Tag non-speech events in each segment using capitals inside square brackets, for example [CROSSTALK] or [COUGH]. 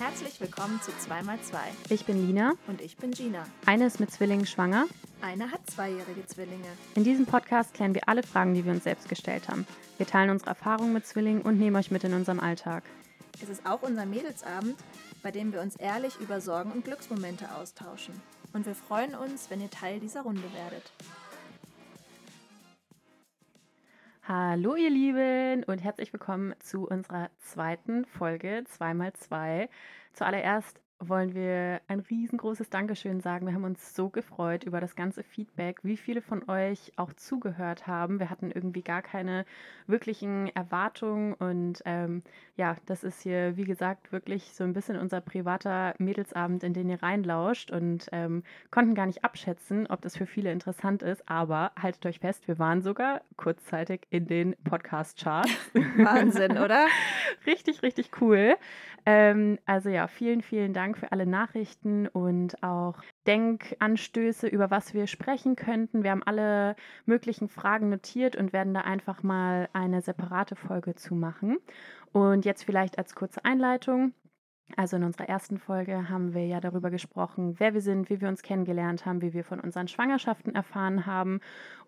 Herzlich willkommen zu 2x2. Ich bin Lina. Und ich bin Gina. Eine ist mit Zwillingen schwanger. Eine hat zweijährige Zwillinge. In diesem Podcast klären wir alle Fragen, die wir uns selbst gestellt haben. Wir teilen unsere Erfahrungen mit Zwillingen und nehmen euch mit in unserem Alltag. Es ist auch unser Mädelsabend, bei dem wir uns ehrlich über Sorgen und Glücksmomente austauschen. Und wir freuen uns, wenn ihr Teil dieser Runde werdet. Hallo ihr Lieben und herzlich willkommen zu unserer zweiten Folge 2x2. Zuallererst wollen wir ein riesengroßes Dankeschön sagen. Wir haben uns so gefreut über das ganze Feedback, wie viele von euch auch zugehört haben. Wir hatten irgendwie gar keine wirklichen Erwartungen und ähm, ja, das ist hier, wie gesagt, wirklich so ein bisschen unser privater Mädelsabend, in den ihr reinlauscht und ähm, konnten gar nicht abschätzen, ob das für viele interessant ist. Aber haltet euch fest, wir waren sogar kurzzeitig in den Podcast-Charts. Wahnsinn, oder? [LAUGHS] richtig, richtig cool. Ähm, also ja, vielen, vielen Dank für alle Nachrichten und auch Denkanstöße, über was wir sprechen könnten. Wir haben alle möglichen Fragen notiert und werden da einfach mal eine separate Folge zu machen. Und jetzt vielleicht als kurze Einleitung. Also in unserer ersten Folge haben wir ja darüber gesprochen, wer wir sind, wie wir uns kennengelernt haben, wie wir von unseren Schwangerschaften erfahren haben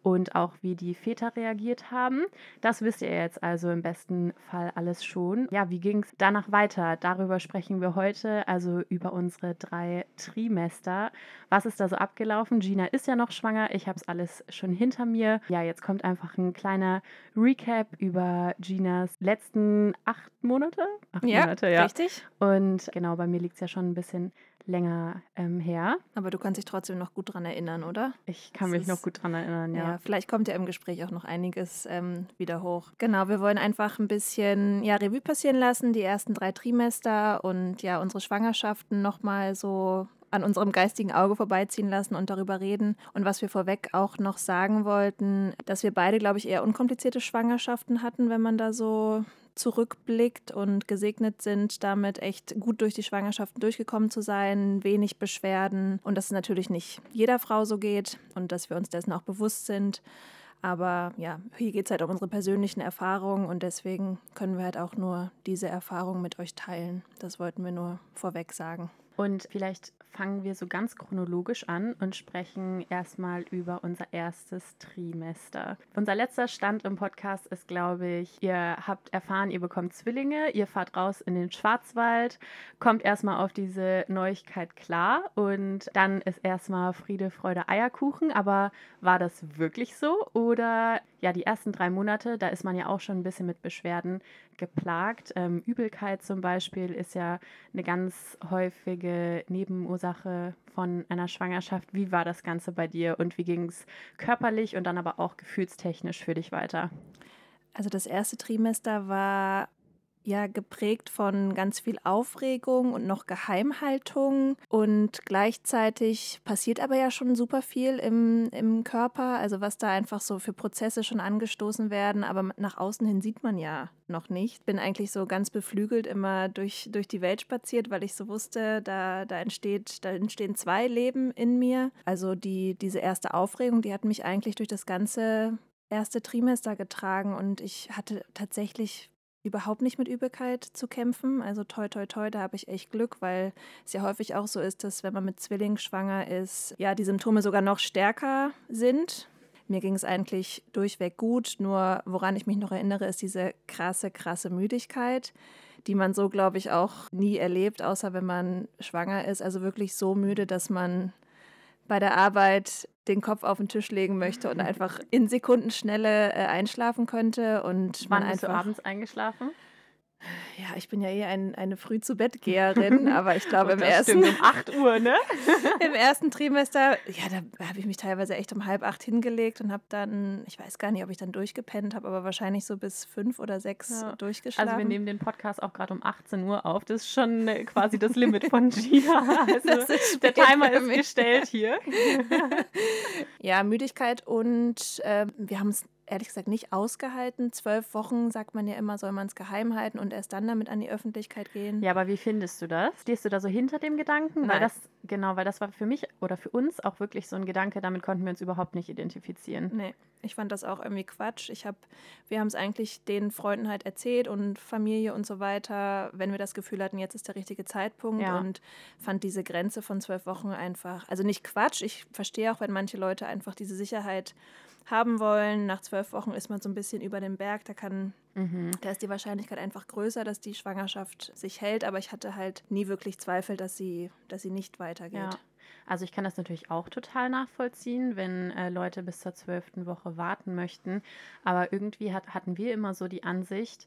und auch wie die Väter reagiert haben. Das wisst ihr jetzt also im besten Fall alles schon. Ja, wie ging es danach weiter? Darüber sprechen wir heute, also über unsere drei Trimester. Was ist da so abgelaufen? Gina ist ja noch schwanger, ich habe es alles schon hinter mir. Ja, jetzt kommt einfach ein kleiner Recap über Ginas letzten acht Monate. Acht ja, Monate, ja. Richtig. Und genau, bei mir liegt es ja schon ein bisschen länger ähm, her. Aber du kannst dich trotzdem noch gut dran erinnern, oder? Ich kann das mich noch gut dran erinnern, ja. ja. Vielleicht kommt ja im Gespräch auch noch einiges ähm, wieder hoch. Genau, wir wollen einfach ein bisschen ja, Revue passieren lassen, die ersten drei Trimester und ja, unsere Schwangerschaften nochmal so an unserem geistigen Auge vorbeiziehen lassen und darüber reden. Und was wir vorweg auch noch sagen wollten, dass wir beide, glaube ich, eher unkomplizierte Schwangerschaften hatten, wenn man da so zurückblickt und gesegnet sind, damit echt gut durch die Schwangerschaften durchgekommen zu sein, wenig Beschwerden und dass es natürlich nicht jeder Frau so geht und dass wir uns dessen auch bewusst sind. Aber ja, hier geht es halt um unsere persönlichen Erfahrungen und deswegen können wir halt auch nur diese Erfahrungen mit euch teilen. Das wollten wir nur vorweg sagen. Und vielleicht fangen wir so ganz chronologisch an und sprechen erstmal über unser erstes Trimester. Unser letzter Stand im Podcast ist, glaube ich, ihr habt erfahren, ihr bekommt Zwillinge, ihr fahrt raus in den Schwarzwald, kommt erstmal auf diese Neuigkeit klar und dann ist erstmal Friede, Freude, Eierkuchen. Aber war das wirklich so? Oder ja, die ersten drei Monate, da ist man ja auch schon ein bisschen mit Beschwerden geplagt. Ähm, Übelkeit zum Beispiel ist ja eine ganz häufige Nebenursache von einer Schwangerschaft. Wie war das Ganze bei dir und wie ging es körperlich und dann aber auch gefühlstechnisch für dich weiter? Also das erste Trimester war ja geprägt von ganz viel Aufregung und noch Geheimhaltung. Und gleichzeitig passiert aber ja schon super viel im, im Körper, also was da einfach so für Prozesse schon angestoßen werden. Aber nach außen hin sieht man ja noch nicht. Bin eigentlich so ganz beflügelt immer durch, durch die Welt spaziert, weil ich so wusste, da, da, entsteht, da entstehen zwei Leben in mir. Also die, diese erste Aufregung, die hat mich eigentlich durch das ganze erste Trimester getragen und ich hatte tatsächlich überhaupt nicht mit Übelkeit zu kämpfen. Also toi, toi, toi, da habe ich echt Glück, weil es ja häufig auch so ist, dass wenn man mit Zwillingen schwanger ist, ja, die Symptome sogar noch stärker sind. Mir ging es eigentlich durchweg gut, nur woran ich mich noch erinnere, ist diese krasse, krasse Müdigkeit, die man so, glaube ich, auch nie erlebt, außer wenn man schwanger ist. Also wirklich so müde, dass man bei der Arbeit den Kopf auf den Tisch legen möchte und [LAUGHS] einfach in Sekundenschnelle äh, einschlafen könnte. Und Wann man einfach, bist du abends eingeschlafen? Ja, ich bin ja eh ein, eine früh zu Bett Geherin, [LAUGHS] aber ich glaube im ersten um 8 Uhr, ne? [LAUGHS] Im ersten Trimester, ja, da habe ich mich teilweise echt um halb acht hingelegt und habe dann, ich weiß gar nicht, ob ich dann durchgepennt habe, aber wahrscheinlich so bis fünf oder sechs ja. durchgeschlafen. Also wir nehmen den Podcast auch gerade um 18 Uhr auf. Das ist schon äh, quasi das Limit von [LAUGHS] Gia. Also der Timer ist gestellt hier. ja, Müdigkeit und äh, wir haben es ehrlich gesagt nicht ausgehalten. Zwölf Wochen, sagt man ja immer, soll man es geheim halten und erst dann damit an die Öffentlichkeit gehen. Ja, aber wie findest du das? Stehst du da so hinter dem Gedanken? Nein. Weil das, genau, weil das war für mich oder für uns auch wirklich so ein Gedanke, damit konnten wir uns überhaupt nicht identifizieren. Nee, ich fand das auch irgendwie Quatsch. Ich hab, wir haben es eigentlich den Freunden halt erzählt und Familie und so weiter, wenn wir das Gefühl hatten, jetzt ist der richtige Zeitpunkt Ja. und fand diese Grenze von zwölf Wochen einfach, also nicht Quatsch. Ich verstehe auch, wenn manche Leute einfach diese Sicherheit haben wollen. Nach zwölf Wochen ist man so ein bisschen über dem Berg, da kann Mhm. da ist die Wahrscheinlichkeit einfach größer, dass die Schwangerschaft sich hält, aber ich hatte halt nie wirklich Zweifel, dass sie, dass sie nicht weitergeht. Ja. Also ich kann das natürlich auch total nachvollziehen, wenn äh, Leute bis zur zwölften Woche warten möchten. Aber irgendwie hat, hatten wir immer so die Ansicht,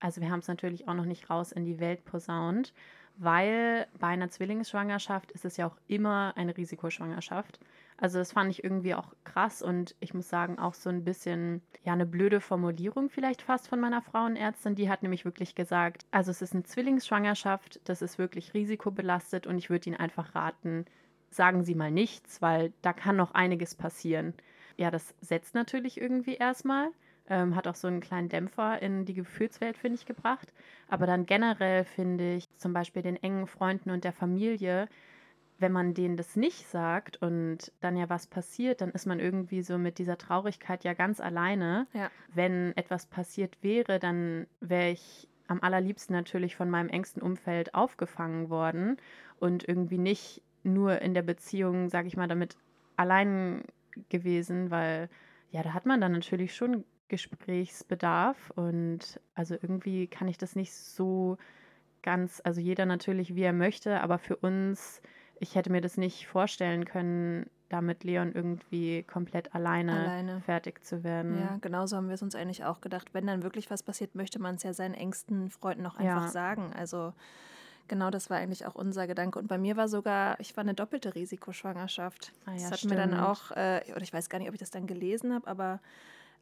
also wir haben es natürlich auch noch nicht raus in die Welt posaunt, weil bei einer Zwillingsschwangerschaft ist es ja auch immer eine Risikoschwangerschaft. Also das fand ich irgendwie auch krass und ich muss sagen auch so ein bisschen, ja, eine blöde Formulierung vielleicht fast von meiner Frauenärztin. Die hat nämlich wirklich gesagt, also es ist eine Zwillingsschwangerschaft, das ist wirklich risikobelastet und ich würde Ihnen einfach raten, sagen Sie mal nichts, weil da kann noch einiges passieren. Ja, das setzt natürlich irgendwie erstmal, ähm, hat auch so einen kleinen Dämpfer in die Gefühlswelt, finde ich, gebracht. Aber dann generell finde ich zum Beispiel den engen Freunden und der Familie, wenn man denen das nicht sagt und dann ja was passiert, dann ist man irgendwie so mit dieser Traurigkeit ja ganz alleine. Ja. Wenn etwas passiert wäre, dann wäre ich am allerliebsten natürlich von meinem engsten Umfeld aufgefangen worden und irgendwie nicht nur in der Beziehung, sage ich mal, damit allein gewesen, weil ja, da hat man dann natürlich schon Gesprächsbedarf und also irgendwie kann ich das nicht so ganz, also jeder natürlich, wie er möchte, aber für uns, ich hätte mir das nicht vorstellen können, da mit Leon irgendwie komplett alleine, Alleine. fertig zu werden. Ja, genauso haben wir es uns eigentlich auch gedacht. Wenn dann wirklich was passiert, möchte man es ja seinen engsten Freunden auch einfach Ja. sagen. Also genau das war eigentlich auch unser Gedanke. Und bei mir war sogar, ich war eine doppelte Risikoschwangerschaft. Ah ja, das hat mir dann stimmt. auch, äh, oder ich weiß gar nicht, ob ich das dann gelesen habe, aber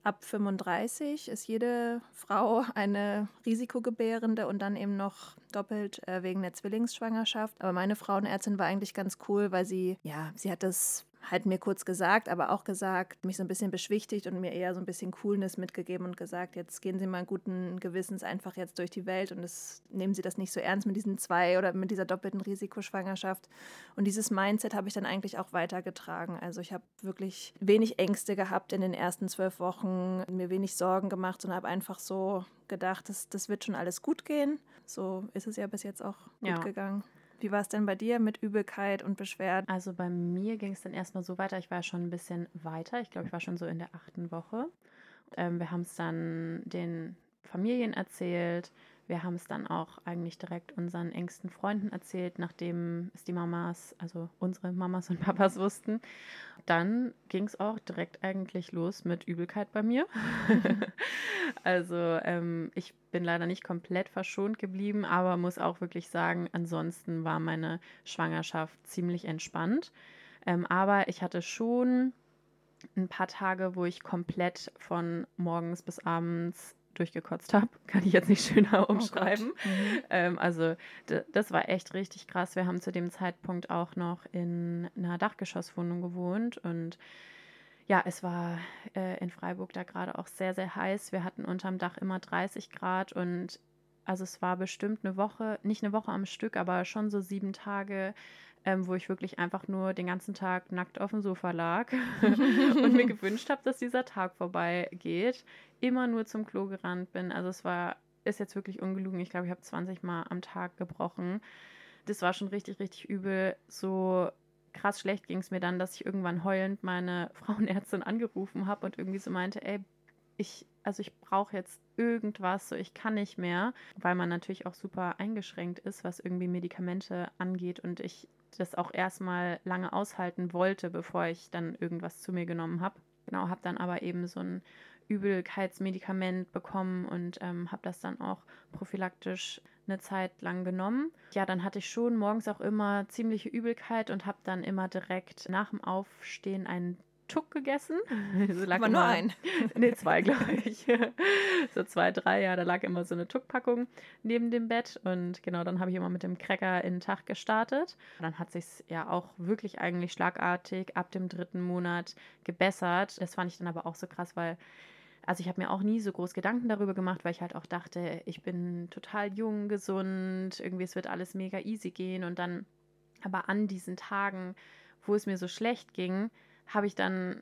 ab 35 ist jede Frau eine Risikogebärende und dann eben noch doppelt äh, wegen der Zwillingsschwangerschaft. Aber meine Frauenärztin war eigentlich ganz cool, weil sie, ja, sie hat das halt mir kurz gesagt, aber auch gesagt, mich so ein bisschen beschwichtigt und mir eher so ein bisschen Coolness mitgegeben und gesagt, jetzt gehen Sie mal guten Gewissens einfach jetzt durch die Welt und das, nehmen Sie das nicht so ernst mit diesen zwei oder mit dieser doppelten Risikoschwangerschaft. Und dieses Mindset habe ich dann eigentlich auch weitergetragen. Also ich habe wirklich wenig Ängste gehabt in den ersten zwölf Wochen, mir wenig Sorgen gemacht und habe einfach so gedacht, das, das wird schon alles gut gehen. So ist es ja bis jetzt auch gut Ja. gegangen. Wie war es denn bei dir mit Übelkeit und Beschwerden? Also bei mir ging es dann erstmal so weiter. Ich war schon ein bisschen weiter. Ich glaube, ich war schon so in der achten Woche. Ähm, wir haben es dann den Familien erzählt. Wir haben es dann auch eigentlich direkt unseren engsten Freunden erzählt, nachdem es die Mamas, also unsere Mamas und [LAUGHS] Papas wussten. Dann ging es auch direkt eigentlich los mit Übelkeit bei mir. [LAUGHS] also ähm, ich bin leider nicht komplett verschont geblieben, aber muss auch wirklich sagen, ansonsten war meine Schwangerschaft ziemlich entspannt. Ähm, aber ich hatte schon ein paar Tage, wo ich komplett von morgens bis abends durchgekotzt habe. [LAUGHS] Kann ich jetzt nicht schöner umschreiben. Mhm. Ähm, also das war echt richtig krass. Wir haben zu dem Zeitpunkt auch noch in einer Dachgeschosswohnung gewohnt und ja, es war äh, in Freiburg da gerade auch sehr, sehr heiß. Wir hatten unterm Dach immer 30 Grad und also es war bestimmt eine Woche, nicht eine Woche am Stück, aber schon so sieben Tage, ähm, wo ich wirklich einfach nur den ganzen Tag nackt auf dem Sofa lag [LAUGHS] und mir gewünscht habe, dass dieser Tag vorbeigeht. Immer nur zum Klo gerannt bin. Also es war, ist jetzt wirklich ungelogen. Ich glaube, ich habe 20 Mal am Tag gebrochen. Das war schon richtig, richtig übel. So krass schlecht ging es mir dann, dass ich irgendwann heulend meine [LAUGHS] Frauenärztin angerufen habe und irgendwie so meinte, ey, ich, also ich brauche jetzt irgendwas, so ich kann nicht mehr, weil man natürlich auch super eingeschränkt ist, was irgendwie Medikamente angeht und ich das auch erstmal lange aushalten wollte, bevor ich dann irgendwas zu mir genommen habe. Genau, habe dann aber eben so ein Übelkeitsmedikament bekommen und ähm, habe das dann auch prophylaktisch eine Zeit lang genommen. Ja, dann hatte ich schon morgens auch immer ziemliche Übelkeit und habe dann immer direkt nach dem Aufstehen einen Tuck gegessen. [LAUGHS] So lag Aber nur ein. [LAUGHS] Nee, zwei, glaube ich. [LAUGHS] so zwei, drei, ja, da lag immer so eine Tuckpackung neben dem Bett. Und genau, dann habe ich immer mit dem Cracker in den Tag gestartet. Dann hat sich ja auch wirklich eigentlich schlagartig ab dem dritten Monat gebessert. Das fand ich dann aber auch so krass, weil also ich habe mir auch nie so groß Gedanken darüber gemacht, weil ich halt auch dachte, ich bin total jung, gesund, irgendwie es wird alles mega easy gehen. Und dann aber an diesen Tagen, wo es mir so schlecht ging, habe ich dann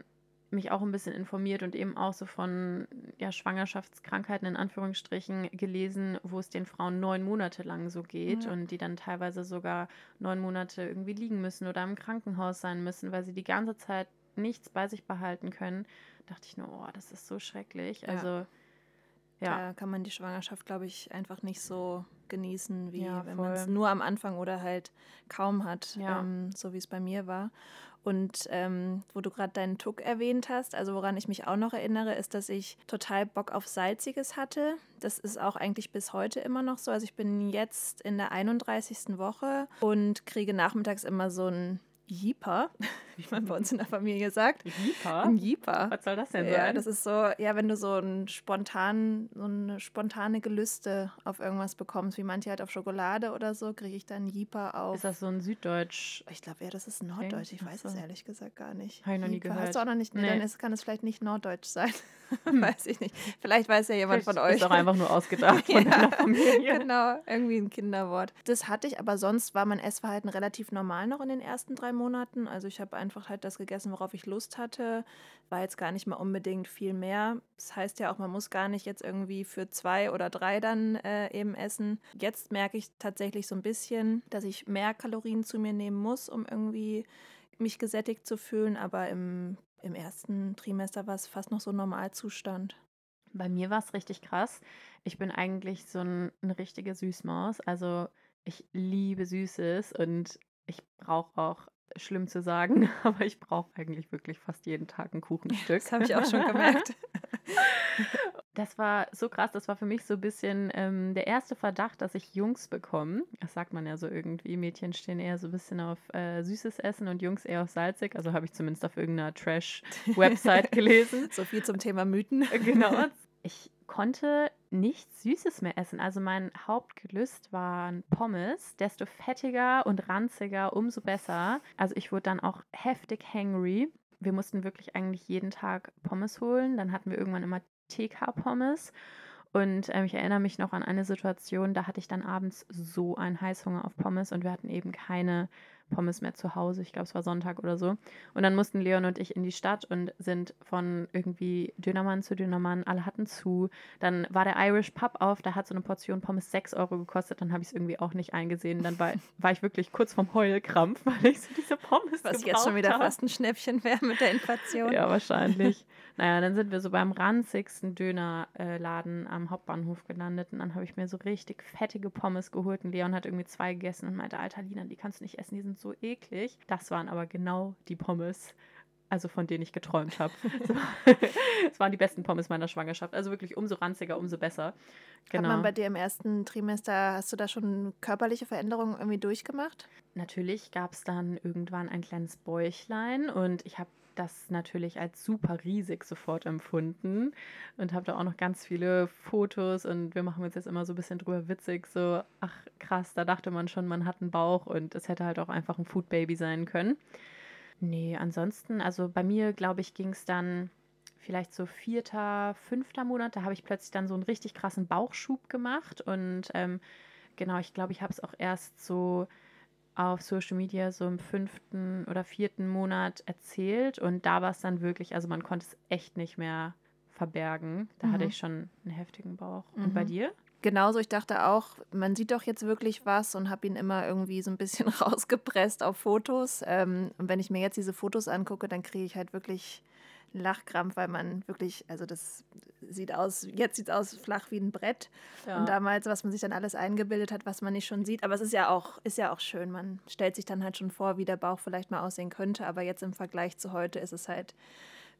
mich auch ein bisschen informiert und eben auch so von ja, Schwangerschaftskrankheiten in Anführungsstrichen gelesen, wo es den Frauen neun Monate lang so geht ja. und die dann teilweise sogar neun Monate irgendwie liegen müssen oder im Krankenhaus sein müssen, weil sie die ganze Zeit nichts bei sich behalten können. Da dachte ich nur, oh, das ist so schrecklich. Also ja. ja. Da kann man die Schwangerschaft, glaube ich, einfach nicht so genießen, wie ja, wenn man es nur am Anfang oder halt kaum hat, ähm, so wie es bei mir war. Und ähm, wo du gerade deinen Tuck erwähnt hast, also woran ich mich auch noch erinnere, ist, dass ich total Bock auf Salziges hatte. Das ist auch eigentlich bis heute immer noch so. Also ich bin jetzt in der 31. Woche und kriege nachmittags immer so ein Jeeper, [LAUGHS] wie man bei uns in der Familie sagt. Jeeper? Ein Jeeper. Was soll das denn sein? Ja, das ist so, ja, wenn du so, ein spontan, so eine spontane Gelüste auf irgendwas bekommst, wie manche halt auf Schokolade oder so, kriege ich dann Jeeper auf. Ist das so ein Süddeutsch? Ich glaube, ja, das ist Norddeutsch. Ich weiß es ehrlich gesagt gar nicht. Habe ich noch nie gehört. Hast du auch noch nicht? Nee, nee. dann ist, kann es vielleicht nicht Norddeutsch sein. Hm. [LAUGHS] weiß ich nicht. Vielleicht weiß ja jemand vielleicht von euch. Ist doch einfach nur ausgedacht [LAUGHS] von ja, Familie. Genau, irgendwie ein Kinderwort. Das hatte ich, aber sonst war mein Essverhalten relativ normal noch in den ersten drei Monaten. Also ich habe einfach halt das gegessen, worauf ich Lust hatte. War jetzt gar nicht mal unbedingt viel mehr. Das heißt ja auch, man muss gar nicht jetzt irgendwie für zwei oder drei dann äh, eben essen. Jetzt merke ich tatsächlich so ein bisschen, dass ich mehr Kalorien zu mir nehmen muss, um irgendwie mich gesättigt zu fühlen, aber im im ersten Trimester war es fast noch so ein Normalzustand. Bei mir war es richtig krass. Ich bin eigentlich so ein, eine richtige Süßmaus. Also ich liebe Süßes und ich brauche auch, schlimm zu sagen, [LAUGHS] aber ich brauche eigentlich wirklich fast jeden Tag ein Kuchenstück. Das habe ich auch schon gemerkt. [LAUGHS] [LAUGHS] Das war so krass, das war für mich so ein bisschen ähm, der erste Verdacht, dass ich Jungs bekomme. Das sagt man ja so irgendwie. Mädchen stehen eher so ein bisschen auf äh, süßes Essen und Jungs eher auf salzig. Also habe ich zumindest auf irgendeiner Trash-Website [LAUGHS] gelesen. so viel zum Thema Mythen. Genau. Ich konnte nichts Süßes mehr essen. Also mein Hauptgelüst waren Pommes. Desto fettiger und ranziger, umso besser. Also ich wurde dann auch heftig hangry wir mussten wirklich eigentlich jeden Tag Pommes holen. Dann hatten wir irgendwann immer TK-Pommes. Und ähm, ich erinnere mich noch an eine Situation, da hatte ich dann abends so einen Heißhunger auf Pommes und wir hatten eben keine Pommes mehr zu Hause. Ich glaube, es war Sonntag oder so. Und dann mussten Leon und ich in die Stadt und sind von irgendwie Dönermann zu Dönermann. Alle hatten zu. Dann war der Irish Pub auf. Da hat so eine Portion Pommes 6 Euro gekostet. Dann habe ich es irgendwie auch nicht eingesehen. Dann war, [LAUGHS] war ich wirklich kurz vom Heulkrampf, [LAUGHS] weil ich so diese Pommes Was jetzt schon wieder hab. fast ein Schnäppchen wäre mit der Inflation. Ja, wahrscheinlich. Naja, dann sind wir so beim ranzigsten Dönerladen am Hauptbahnhof gelandet. Und dann habe ich mir so richtig fettige Pommes geholt. Und Leon hat irgendwie zwei gegessen und meinte, Alter, Lina, die kannst du nicht essen. Die sind so eklig. Das waren aber genau die Pommes, also von denen ich geträumt habe. [LAUGHS] Es waren die besten Pommes meiner Schwangerschaft. Also wirklich umso ranziger, umso besser. Genau. Hat man genau. bei dir im ersten Trimester, hast du da schon körperliche Veränderungen irgendwie durchgemacht? Natürlich gab es dann irgendwann ein kleines Bäuchlein und ich habe das natürlich als super riesig sofort empfunden und habe da auch noch ganz viele Fotos und wir machen uns jetzt immer so ein bisschen drüber witzig, so, ach krass, da dachte man schon, man hat einen Bauch und es hätte halt auch einfach ein Food Baby sein können. Nee, ansonsten, also bei mir, glaube ich, ging es dann vielleicht so vierter, fünfter Monat, da habe ich plötzlich dann so einen richtig krassen Bauchschub gemacht und ähm, genau, ich glaube, ich habe es auch erst so auf Social Media so im fünften oder vierten Monat erzählt und da war es dann wirklich, also man konnte es echt nicht mehr verbergen. Da mhm. hatte ich schon einen heftigen Bauch. Mhm. Und bei mhm. dir? Genauso, ich dachte auch, man sieht doch jetzt wirklich was und habe ihn immer irgendwie so ein bisschen [LAUGHS] rausgepresst auf Fotos. Ähm, und wenn ich mir jetzt diese Fotos angucke, dann kriege ich halt wirklich Lachkrampf, weil man wirklich, also das sieht aus, jetzt sieht es aus flach wie ein Brett. Ja. Und damals, was man sich dann alles eingebildet hat, was man nicht schon sieht. Aber es ist ja auch, ist ja auch schön. Man stellt sich dann halt schon vor, wie der Bauch vielleicht mal aussehen könnte. Aber jetzt im Vergleich zu heute ist es halt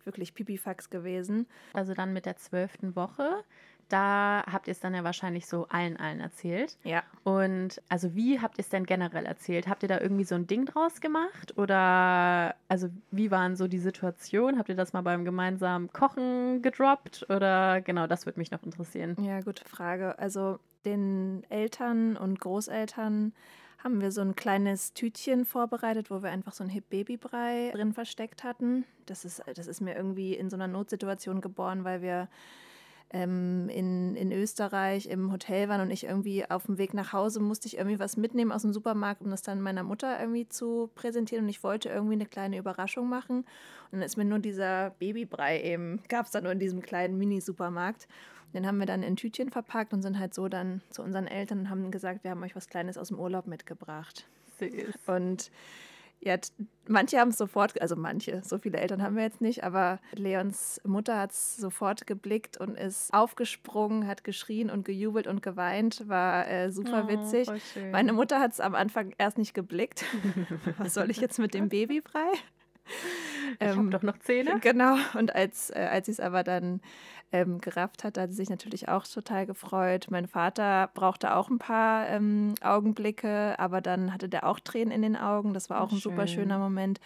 wirklich Pipifax gewesen. Also dann mit der zwölften Woche da habt ihr es dann ja wahrscheinlich so allen, allen erzählt. Ja. Und also wie habt ihr es denn generell erzählt? Habt ihr da irgendwie so ein Ding draus gemacht? Oder also wie waren so die Situationen? Habt ihr das mal beim gemeinsamen Kochen gedroppt? Oder genau, das würde mich noch interessieren. Ja, gute Frage. Also den Eltern und Großeltern haben wir so ein kleines Tütchen vorbereitet, wo wir einfach so ein Hip-Baby-Brei drin versteckt hatten. Das ist, das ist mir irgendwie in so einer Notsituation geboren, weil wir ähm, in, in Österreich im Hotel waren und ich irgendwie auf dem Weg nach Hause musste ich irgendwie was mitnehmen aus dem Supermarkt, um das dann meiner Mutter irgendwie zu präsentieren. Und ich wollte irgendwie eine kleine Überraschung machen. Und dann ist mir nur dieser Babybrei eben, [LAUGHS] gab es dann nur in diesem kleinen Mini-Supermarkt. Den haben wir dann in Tütchen verpackt und sind halt so dann zu unseren Eltern und haben gesagt, wir haben euch was Kleines aus dem Urlaub mitgebracht. Süß. Und ja, manche haben es sofort, also manche, so viele Eltern haben wir jetzt nicht, aber Leons Mutter hat es sofort geblickt und ist aufgesprungen, hat geschrien und gejubelt und geweint, war äh, super oh, witzig. Meine Mutter hat es am Anfang erst nicht geblickt. [LAUGHS] Was soll ich jetzt mit dem Babybrei? Ich ähm, habe doch noch Zähne. Genau, und als, äh, als sie es aber dann ähm, gerafft hat, hat sie sich natürlich auch total gefreut. Mein Vater brauchte auch ein paar ähm, Augenblicke, aber dann hatte der auch Tränen in den Augen. Das war auch ein Schön. super schöner Moment.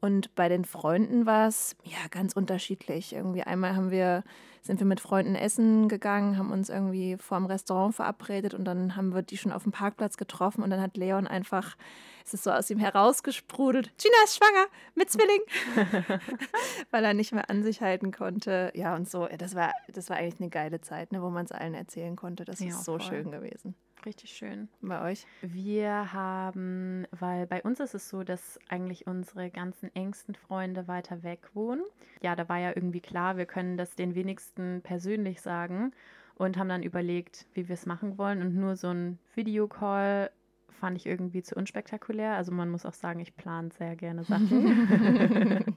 Und bei den Freunden war es ja ganz unterschiedlich. Irgendwie einmal haben wir, sind wir mit Freunden essen gegangen, haben uns irgendwie vor dem Restaurant verabredet und dann haben wir die schon auf dem Parkplatz getroffen und dann hat Leon einfach, es ist so aus ihm herausgesprudelt, Gina ist schwanger mit Zwilling, [LAUGHS] [LAUGHS] weil er nicht mehr an sich halten konnte. Ja, und so, das war, das war eigentlich eine geile Zeit, ne, wo man es allen erzählen konnte. Das ja, ist so voll. schön gewesen richtig schön. Bei euch? Wir haben, weil bei uns ist es so, dass eigentlich unsere ganzen engsten Freunde weiter weg wohnen. Ja, da war ja irgendwie klar, wir können das den wenigsten persönlich sagen und haben dann überlegt, wie wir es machen wollen. Und nur so ein Videocall fand ich irgendwie zu unspektakulär. Also man muss auch sagen, ich plane sehr gerne Sachen. [LAUGHS]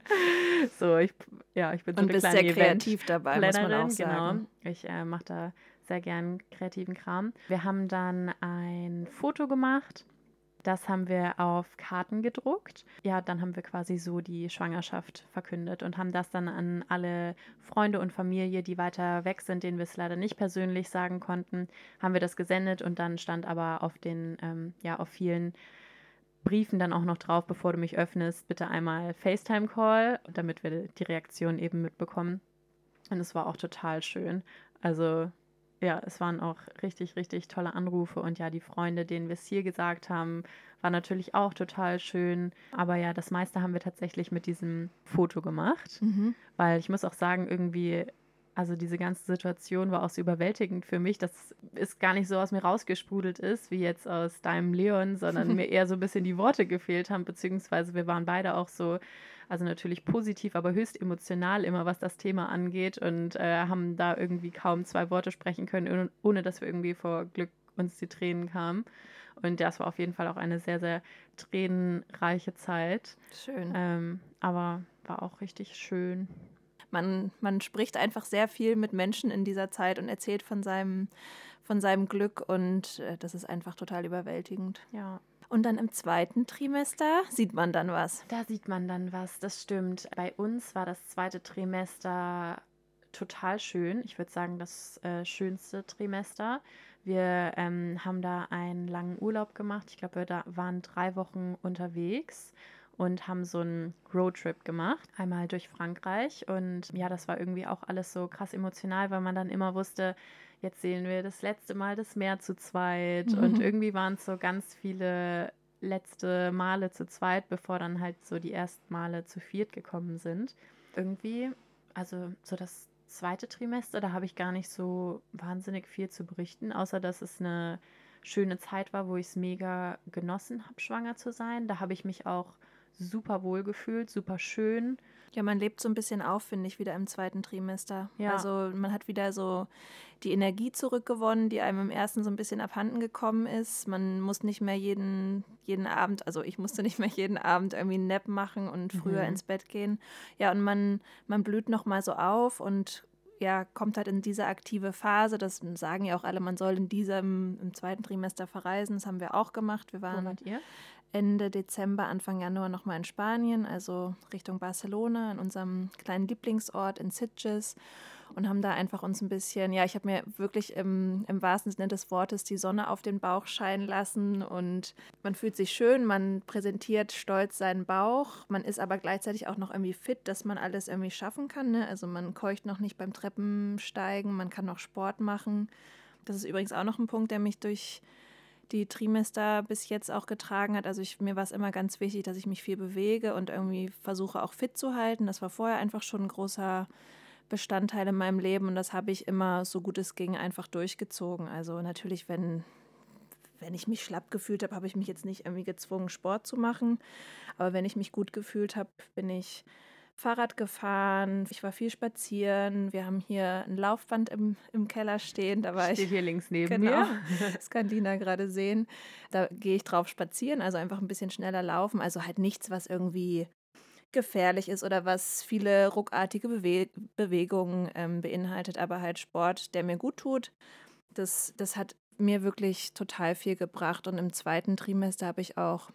[LAUGHS] so, ich, ja, ich bin so Und eine bist sehr kreativ dabei, muss man auch genau. sagen. Genau. Ich äh, mache da sehr gern kreativen Kram. Wir haben dann ein Foto gemacht. Das haben wir auf Karten gedruckt. Ja, dann haben wir quasi so die Schwangerschaft verkündet und haben das dann an alle Freunde und Familie, die weiter weg sind, denen wir es leider nicht persönlich sagen konnten, haben wir das gesendet und dann stand aber auf den, ähm, ja, auf vielen Briefen dann auch noch drauf, bevor du mich öffnest, bitte einmal FaceTime-Call, damit wir die Reaktion eben mitbekommen. Und es war auch total schön. Also ja, es waren auch richtig, richtig tolle Anrufe und ja, die Freunde, denen wir es hier gesagt haben, war natürlich auch total schön. Aber ja, das meiste haben wir tatsächlich mit diesem Foto gemacht, mhm. weil ich muss auch sagen, irgendwie, also diese ganze Situation war auch so überwältigend für mich, dass es gar nicht so aus mir rausgesprudelt ist, wie jetzt aus deinem Leon, sondern [LAUGHS] mir eher so ein bisschen die Worte gefehlt haben, beziehungsweise wir waren beide auch so also natürlich positiv, aber höchst emotional immer, was das Thema angeht und äh, haben da irgendwie kaum zwei Worte sprechen können, ohne dass wir irgendwie vor Glück uns die Tränen kamen. Und das war auf jeden Fall auch eine sehr, sehr tränenreiche Zeit. Schön. Ähm, aber war auch richtig schön. Man, man spricht einfach sehr viel mit Menschen in dieser Zeit und erzählt von seinem, von seinem Glück und äh, das ist einfach total überwältigend. Ja. Und dann im zweiten Trimester sieht man dann was. Da sieht man dann was, das stimmt. Bei uns war das zweite Trimester total schön. Ich würde sagen, das äh, schönste Trimester. Wir ähm, haben da einen langen Urlaub gemacht. Ich glaube, wir da waren drei Wochen unterwegs und haben so einen Roadtrip gemacht, einmal durch Frankreich. Und ja, das war irgendwie auch alles so krass emotional, weil man dann immer wusste, jetzt sehen wir das letzte Mal das Meer zu zweit. Mhm. Und irgendwie waren es so ganz viele letzte Male zu zweit, bevor dann halt so die ersten Male zu viert gekommen sind. Irgendwie, also so das zweite Trimester, da habe ich gar nicht so wahnsinnig viel zu berichten, außer dass es eine schöne Zeit war, wo ich es mega genossen habe, schwanger zu sein. Da habe ich mich auch super wohl gefühlt, super schön. Ja, man lebt so ein bisschen auf, finde ich, wieder im zweiten Trimester. Ja. Also man hat wieder so die Energie zurückgewonnen, die einem im ersten so ein bisschen abhanden gekommen ist. Man muss nicht mehr jeden, jeden Abend, also ich musste [LAUGHS] nicht mehr jeden Abend irgendwie einen Nap machen und früher mhm. ins Bett gehen. Ja, und man, man blüht nochmal so auf und ja, kommt halt in diese aktive Phase. Das sagen ja auch alle, man soll in diesem im zweiten Trimester verreisen. Das haben wir auch gemacht. Wir waren? Ende Dezember, Anfang Januar nochmal in Spanien, also Richtung Barcelona, in unserem kleinen Lieblingsort in Sitges und haben da einfach uns ein bisschen, ja, ich habe mir wirklich im, im wahrsten Sinne des Wortes die Sonne auf den Bauch scheinen lassen und man fühlt sich schön, man präsentiert stolz seinen Bauch, man ist aber gleichzeitig auch noch irgendwie fit, dass man alles irgendwie schaffen kann. Ne? Also man keucht noch nicht beim Treppensteigen, man kann noch Sport machen. Das ist übrigens auch noch ein Punkt, der mich durch die Trimester bis jetzt auch getragen hat. Also ich, mir war es immer ganz wichtig, dass ich mich viel bewege und irgendwie versuche auch fit zu halten. Das war vorher einfach schon ein großer Bestandteil in meinem Leben und das habe ich immer so gut es ging einfach durchgezogen. Also natürlich, wenn, wenn ich mich schlapp gefühlt habe, habe ich mich jetzt nicht irgendwie gezwungen, Sport zu machen. Aber wenn ich mich gut gefühlt habe, bin ich Fahrrad gefahren, ich war viel spazieren. Wir haben hier ein Laufband im, im Keller stehen. Da war Steht ich hier links neben genau, mir. [LAUGHS] das kann Lina gerade sehen. Da gehe ich drauf spazieren, also einfach ein bisschen schneller laufen. Also halt nichts, was irgendwie gefährlich ist oder was viele ruckartige Bewe Bewegungen ähm, beinhaltet, aber halt Sport, der mir gut tut. Das, das hat mir wirklich total viel gebracht. Und im zweiten Trimester habe ich auch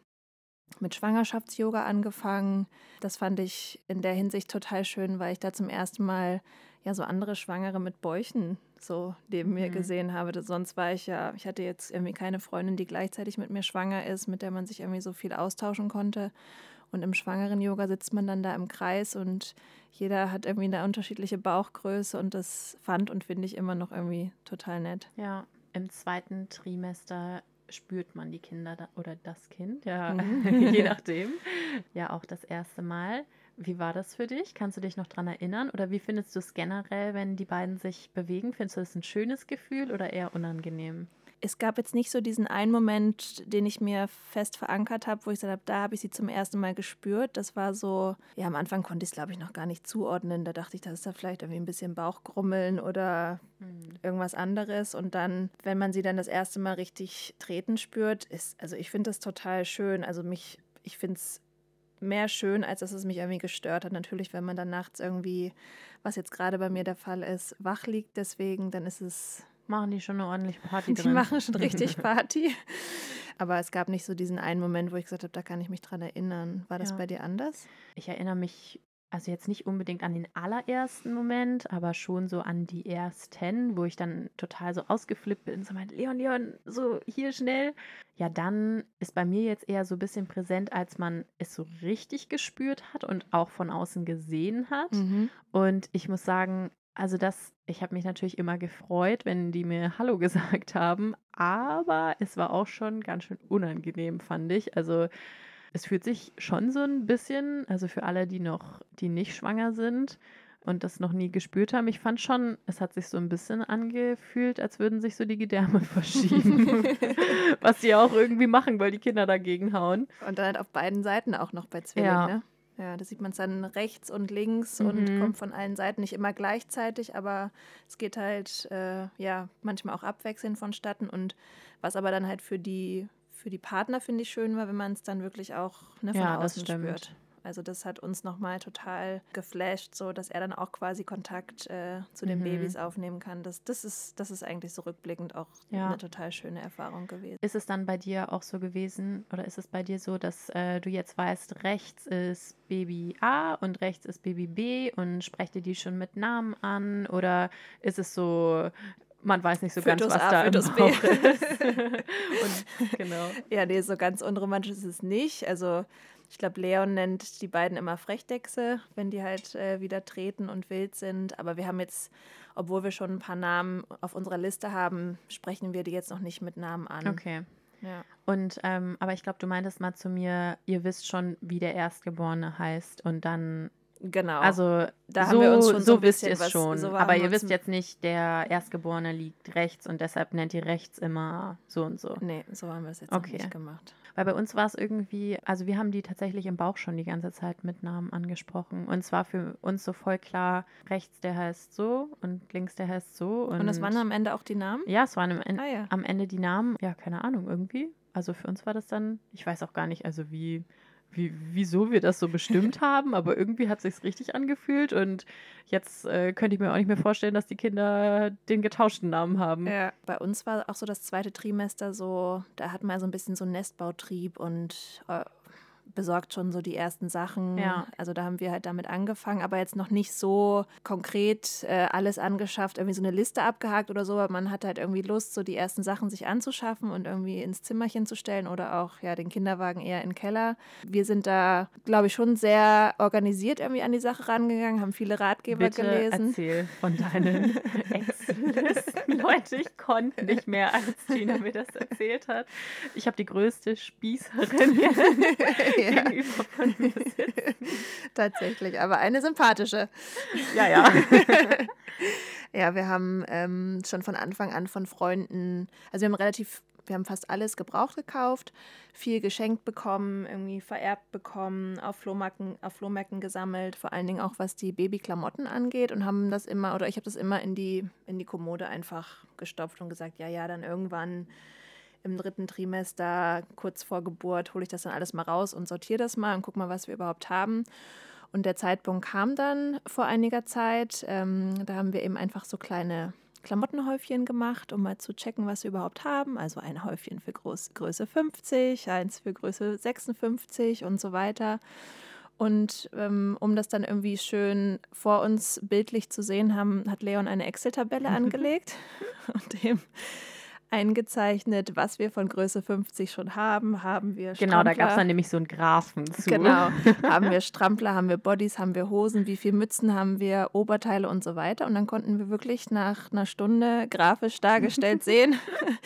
mit Schwangerschafts-Yoga angefangen. Das fand ich in der Hinsicht total schön, weil ich da zum ersten Mal ja so andere Schwangere mit Bäuchen so neben mir Mhm. gesehen habe. Das- Sonst war ich ja, ich hatte jetzt irgendwie keine Freundin, die gleichzeitig mit mir schwanger ist, mit der man sich irgendwie so viel austauschen konnte. Und im Schwangeren-Yoga sitzt man dann da im Kreis und jeder hat irgendwie eine unterschiedliche Bauchgröße und das fand und finde ich immer noch irgendwie total nett. Ja, im zweiten Trimester spürt man die Kinder da, oder das Kind, ja, Mhm. [LAUGHS] je [LAUGHS] nachdem. Ja, auch das erste Mal. Wie war das für dich? Kannst du dich noch dran erinnern? Oder wie findest du es generell, wenn die beiden sich bewegen? Findest du das ein schönes Gefühl oder eher unangenehm? Es gab jetzt nicht so diesen einen Moment, den ich mir fest verankert habe, wo ich gesagt habe, da habe ich sie zum ersten Mal gespürt. Das war so, ja, am Anfang konnte ich es, glaube ich, noch gar nicht zuordnen. Da dachte ich, das ist da vielleicht irgendwie ein bisschen Bauchgrummeln oder irgendwas anderes. Und dann, wenn man sie dann das erste Mal richtig treten spürt, ist, also ich finde das total schön. Also mich, ich finde es mehr schön, als dass es mich irgendwie gestört hat. Natürlich, wenn man dann nachts irgendwie, was jetzt gerade bei mir der Fall ist, wach liegt, deswegen, dann ist es Machen die schon eine ordentliche Party die drin? machen schon richtig [LAUGHS] Party. Aber es gab nicht so diesen einen Moment, wo ich gesagt habe, da kann ich mich dran erinnern. War das Ja. bei dir anders? Ich erinnere mich, also jetzt nicht unbedingt an den allerersten Moment, aber schon so an die ersten, wo ich dann total so ausgeflippt bin, so meinte, Leon, Leon, so hier schnell. Ja, dann ist bei mir jetzt eher so ein bisschen präsent, als man es so richtig gespürt hat und auch von außen gesehen hat. Mhm. Und ich muss sagen, also das, ich habe mich natürlich immer gefreut, wenn die mir Hallo [LAUGHS] gesagt haben, aber es war auch schon ganz schön unangenehm, fand ich. Also es fühlt sich schon so ein bisschen, also für alle, die noch, die nicht schwanger sind und das noch nie gespürt haben, ich fand schon, es hat sich so ein bisschen angefühlt, als würden sich so die Gedärme [LAUGHS] verschieben. [LAUGHS] Was sie auch irgendwie machen, weil die Kinder dagegen hauen. Und dann halt auf beiden Seiten auch noch bei Zwillingen, Ja. ne? Ja, da sieht man es dann rechts und links und Mhm. kommt von allen Seiten nicht immer gleichzeitig, aber es geht halt äh, ja manchmal auch abwechselnd vonstatten. Und was aber dann halt für die für die Partner finde ich schön war, wenn man es dann wirklich auch ne, von Ja, außen spürt. Also das hat uns nochmal total geflasht, so dass er dann auch quasi Kontakt äh, zu den Mhm. Babys aufnehmen kann. Das, das, ist, das ist eigentlich so rückblickend auch Ja. eine total schöne Erfahrung gewesen. Ist es dann bei dir auch so gewesen oder ist es bei dir so, dass äh, du jetzt weißt, rechts ist Baby A und rechts ist Baby B und sprecht ihr die schon mit Namen an oder ist es so, man weiß nicht so Fötus ganz, was A, da Fötus im B. Bauch ist? [LAUGHS] [LAUGHS] und genau. Ja, nee, so ganz unromantisch ist es nicht. Also ich glaube, Leon nennt die beiden immer Frechdechse, wenn die halt äh, wieder treten und wild sind. Aber wir haben jetzt, obwohl wir schon ein paar Namen auf unserer Liste haben, sprechen wir die jetzt noch nicht mit Namen an. Okay. Ja. Und ähm, aber ich glaube, du meintest mal zu mir, ihr wisst schon, wie der Erstgeborene heißt und dann Genau. Also Da so, haben wir uns schon so so wisst ihr es schon. so aber ihr wisst jetzt nicht, der Erstgeborene liegt rechts und deshalb nennt ihr rechts immer so und so. nee, so haben wir es jetzt Okay. noch nicht gemacht. Weil bei uns war es irgendwie, also wir haben die tatsächlich im Bauch schon die ganze Zeit mit Namen angesprochen. Und zwar für uns so voll klar, rechts der heißt so und links der heißt so. Und, Und, das waren am Ende auch die Namen? Ja, es waren am Ende, Ah ja. am Ende die Namen. Ja, keine Ahnung, irgendwie. Also für uns war das dann, ich weiß auch gar nicht, also wie, wie wieso wir das so bestimmt [LAUGHS] haben, aber irgendwie hat sich's richtig angefühlt und jetzt äh, könnte ich mir auch nicht mehr vorstellen, dass die Kinder den getauschten Namen haben. Ja. Bei uns war auch so das zweite Trimester so, da hat man so ein bisschen so einen Nestbautrieb und äh, besorgt schon so die ersten Sachen. Ja. Also da haben wir halt damit angefangen, aber jetzt noch nicht so konkret äh, alles angeschafft, irgendwie so eine Liste abgehakt oder so, aber man hat halt irgendwie Lust, so die ersten Sachen sich anzuschaffen und irgendwie ins Zimmerchen zu stellen oder auch ja den Kinderwagen eher in den Keller. Wir sind da, glaube ich, schon sehr organisiert irgendwie an die Sache rangegangen, haben viele Ratgeber Bitte gelesen. erzähl von deinen [LAUGHS] Einkaufslisten. Leute, ich konnte nicht mehr, als Gina mir das erzählt hat. Ich habe die größte Spießerin [LAUGHS] [LAUGHS] gegenüber von mir sitzen. Tatsächlich, aber eine sympathische. Ja, ja. [LAUGHS] ja, wir haben ähm, schon von Anfang an von Freunden, also wir haben relativ wir haben fast alles gebraucht gekauft, viel geschenkt bekommen, irgendwie vererbt bekommen, auf Flohmärkten, auf Flohmärkten gesammelt, vor allen Dingen auch was die Babyklamotten angeht und haben das immer, oder ich habe das immer in die, in die Kommode einfach gestopft und gesagt, ja, ja, dann irgendwann im dritten Trimester, kurz vor Geburt, hole ich das dann alles mal raus und sortiere das mal und gucke mal, was wir überhaupt haben. Und der Zeitpunkt kam dann vor einiger Zeit. Ähm, da haben wir eben einfach so kleine Klamottenhäufchen gemacht, um mal zu checken, was wir überhaupt haben. Also ein Häufchen für Groß Größe 50, eins für Größe 56 und so weiter. Und ähm, um das dann irgendwie schön vor uns bildlich zu sehen haben, hat Leon eine Excel-Tabelle [LAUGHS] angelegt und dem eingezeichnet, was wir von Größe 50 schon haben. Haben wir Strampler. Genau, da gab es dann nämlich so einen Graphen zu. Genau. [LAUGHS] haben wir Strampler, haben wir Bodies, haben wir Hosen, wie viele Mützen haben wir, Oberteile und so weiter. Und dann konnten wir wirklich nach einer Stunde grafisch dargestellt [LAUGHS] sehen,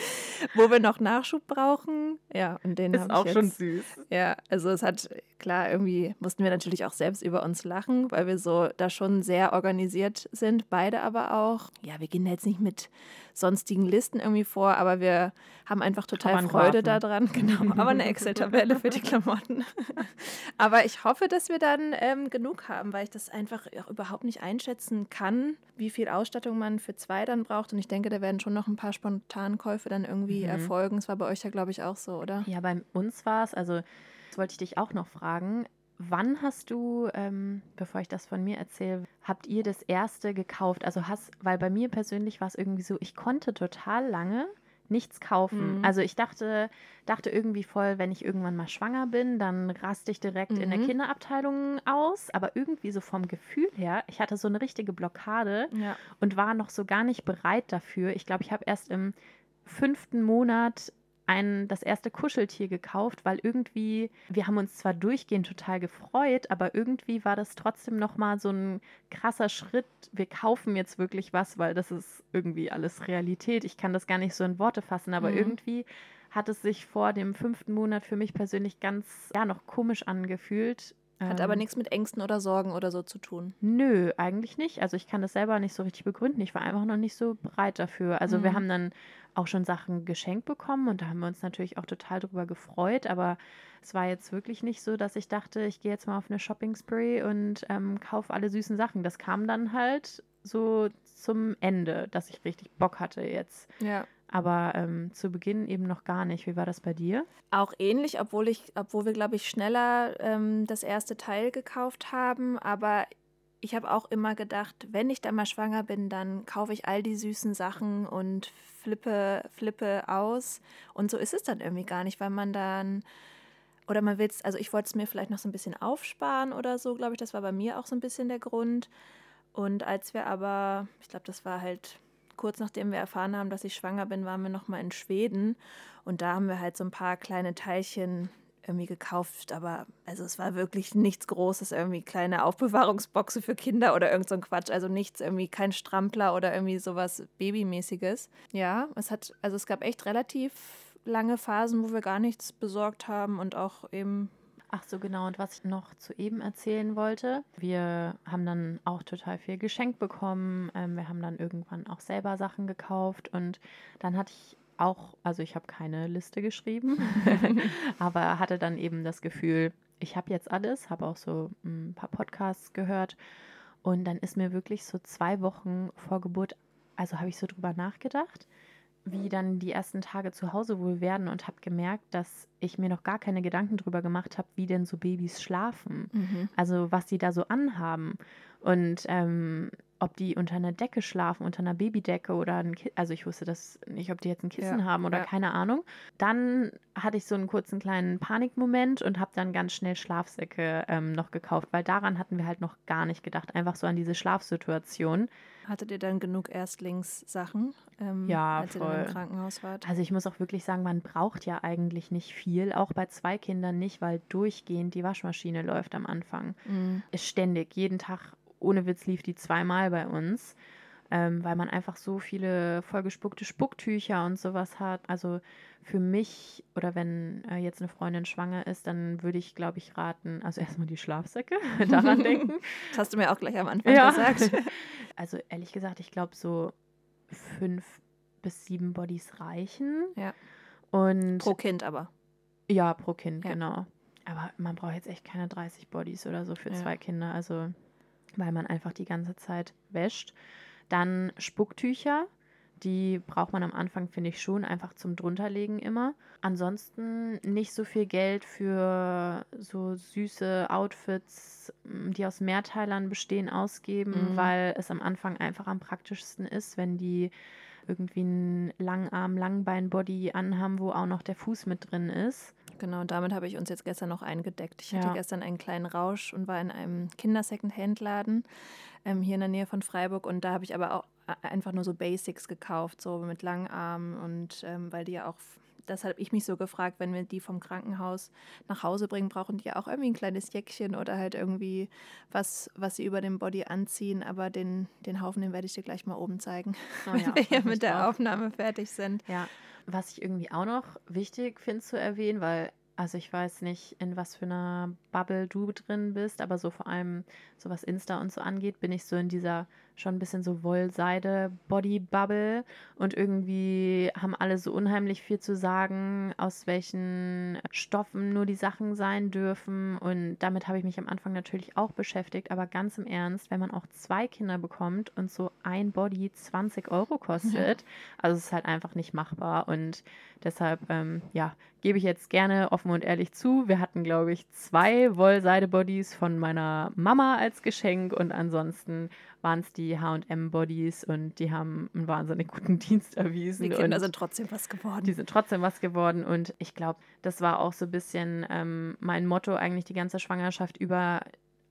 [LAUGHS] wo wir noch Nachschub brauchen. Ja, und den ist auch jetzt, schon süß. Ja, also es hat klar, irgendwie mussten wir natürlich auch selbst über uns lachen, weil wir so da schon sehr organisiert sind, beide aber auch. Ja, wir gehen jetzt nicht mit sonstigen Listen irgendwie vor, aber wir haben einfach total Freude daran. [LAUGHS] Genau, aber eine Excel-Tabelle für die [LAUGHS] Klamotten. [LAUGHS] aber ich hoffe, dass wir dann ähm, genug haben, weil ich das einfach überhaupt nicht einschätzen kann, wie viel Ausstattung man für zwei dann braucht. Und ich denke, da werden schon noch ein paar Spontankäufe dann irgendwie mhm. erfolgen. Das war bei euch ja, glaube ich, auch so, oder? Ja, bei uns war es, also das wollte ich dich auch noch fragen. Wann hast du, ähm, bevor ich das von mir erzähle, habt ihr das erste gekauft? Also hast, weil bei mir persönlich war es irgendwie so, ich konnte total lange nichts kaufen. Mhm. Also ich dachte, dachte irgendwie voll, wenn ich irgendwann mal schwanger bin, dann raste ich direkt mhm. in der mhm. Kinderabteilung aus. Aber irgendwie so vom Gefühl her, ich hatte so eine richtige Blockade ja. und war noch so gar nicht bereit dafür. Ich glaube, ich habe erst im fünften Monat ein, das erste Kuscheltier gekauft, weil irgendwie, wir haben uns zwar durchgehend total gefreut, aber irgendwie war das trotzdem nochmal so ein krasser Schritt. Wir kaufen jetzt wirklich was, weil das ist irgendwie alles Realität. Ich kann das gar nicht so in Worte fassen, aber mhm. irgendwie hat es sich vor dem fünften Monat für mich persönlich ganz, ja, noch komisch angefühlt. Hat ähm, aber nichts mit Ängsten oder Sorgen oder so zu tun. Nö, eigentlich nicht. Also ich kann das selber nicht so richtig begründen. Ich war einfach noch nicht so bereit dafür. Also mhm. wir haben dann auch schon Sachen geschenkt bekommen und da haben wir uns natürlich auch total drüber gefreut. Aber es war jetzt wirklich nicht so, dass ich dachte, ich gehe jetzt mal auf eine Shopping Spree und ähm, kaufe alle süßen Sachen. Das kam dann halt so zum Ende, dass ich richtig Bock hatte jetzt. Ja. Aber ähm, zu Beginn eben noch gar nicht. Wie war das bei dir? Auch ähnlich, obwohl ich, obwohl wir, glaube ich, schneller ähm, das erste Teil gekauft haben. Aber ich habe auch immer gedacht, wenn ich dann mal schwanger bin, dann kaufe ich all die süßen Sachen und flippe, flippe aus. Und so ist es dann irgendwie gar nicht, weil man dann, oder man will es, also ich wollte es mir vielleicht noch so ein bisschen aufsparen oder so, glaube ich, das war bei mir auch so ein bisschen der Grund. Und als wir aber, ich glaube, das war halt kurz nachdem wir erfahren haben, dass ich schwanger bin, waren wir noch mal in Schweden. Und da haben wir halt so ein paar kleine Teilchen irgendwie gekauft, aber also es war wirklich nichts Großes, irgendwie kleine Aufbewahrungsboxe für Kinder oder irgend so ein Quatsch, also nichts irgendwie kein Strampler oder irgendwie sowas Babymäßiges. Ja, es hat also es gab echt relativ lange Phasen, wo wir gar nichts besorgt haben und auch eben Ach so, genau. Und was ich noch zu eben erzählen wollte, wir haben dann auch total viel geschenkt bekommen. Ähm, wir haben dann irgendwann auch selber Sachen gekauft und dann hatte ich auch, also ich habe keine Liste geschrieben, [LAUGHS] [LAUGHS] aber hatte dann eben das Gefühl, ich habe jetzt alles, habe auch so ein paar Podcasts gehört und dann ist mir wirklich so zwei Wochen vor Geburt, also habe ich so drüber nachgedacht, wie dann die ersten Tage zu Hause wohl werden und habe gemerkt, dass ich mir noch gar keine Gedanken drüber gemacht habe, wie denn so Babys schlafen. Mhm. Also was sie da so anhaben. Und ähm, ob die unter einer Decke schlafen, unter einer Babydecke oder ein Kissen. Also ich wusste das nicht, ob die jetzt ein Kissen ja, haben oder ja. keine Ahnung. Dann hatte ich so einen kurzen kleinen Panikmoment und habe dann ganz schnell Schlafsäcke ähm, noch gekauft, weil daran hatten wir halt noch gar nicht gedacht. Einfach so an diese Schlafsituation. Hattet ihr dann genug Erstlingssachen, ähm, ja, als voll. ihr dann im Krankenhaus wart? Also ich muss auch wirklich sagen, man braucht ja eigentlich nicht viel, auch bei zwei Kindern nicht, weil durchgehend die Waschmaschine läuft am Anfang. Mhm. Ist ständig, jeden Tag ohne Witz lief die zweimal bei uns. ähm, weil man einfach so viele vollgespuckte Spucktücher und sowas hat. Also für mich oder wenn äh, jetzt eine Freundin schwanger ist, dann würde ich, glaube ich, raten, also [LAUGHS] erstmal die Schlafsäcke, [LAUGHS] daran denken. Das hast du mir auch gleich am Anfang ja. gesagt. [LAUGHS] Also ehrlich gesagt, ich glaube so fünf bis sieben Bodies reichen. Ja. Und pro Kind aber. Ja, pro Kind, ja. genau. Aber man braucht jetzt echt keine 30 Bodies oder so für ja. zwei Kinder, also weil man einfach die ganze Zeit wäscht. Dann Spucktücher. Die braucht man am Anfang, finde ich, schon einfach zum drunterlegen immer. Ansonsten nicht so viel Geld für so süße Outfits, die aus Mehrteilern bestehen, ausgeben, mhm. weil es am Anfang einfach am praktischsten ist, wenn die irgendwie einen Langarm, Langbein-Body anhaben, wo auch noch der Fuß mit drin ist. Genau, damit habe ich uns jetzt gestern noch eingedeckt. Ich ja. hatte gestern einen kleinen Rausch und war in einem Kinder-Second-Hand-Laden ähm, hier in der Nähe von Freiburg und da habe ich aber auch einfach nur so Basics gekauft, so mit Langarmen und ähm, weil die ja auch das habe ich mich so gefragt, wenn wir die vom Krankenhaus nach Hause bringen, brauchen die ja auch irgendwie ein kleines Jäckchen oder halt irgendwie was, was sie über den Body anziehen. Aber den, den Haufen, den werde ich dir gleich mal oben zeigen, oh [LAUGHS] ja, wenn wir hier mit der Aufnahme fertig sind. Ja, was ich irgendwie auch noch wichtig finde zu erwähnen, weil also ich weiß nicht, in was für einer Bubble du drin bist, aber so vor allem so was Insta und so angeht, bin ich so in dieser schon ein bisschen so Wollseide-Body-Bubble und irgendwie haben alle so unheimlich viel zu sagen, aus welchen Stoffen nur die Sachen sein dürfen. Und damit habe ich mich am Anfang natürlich auch beschäftigt, aber ganz im Ernst, wenn man auch zwei Kinder bekommt und so ein Body 20 Euro kostet, [LAUGHS] also es ist halt einfach nicht machbar. Und deshalb, ähm, ja, gebe ich jetzt gerne offen und ehrlich zu, wir hatten, glaube ich, zwei Wollseide-Bodies von meiner Mama als Geschenk. Und ansonsten waren es die HM-Bodies und die haben einen wahnsinnig guten [LAUGHS] Dienst erwiesen. Die Kinder sind trotzdem was geworden. Die sind trotzdem was geworden und ich glaube, das war auch so ein bisschen ähm, mein Motto eigentlich die ganze Schwangerschaft über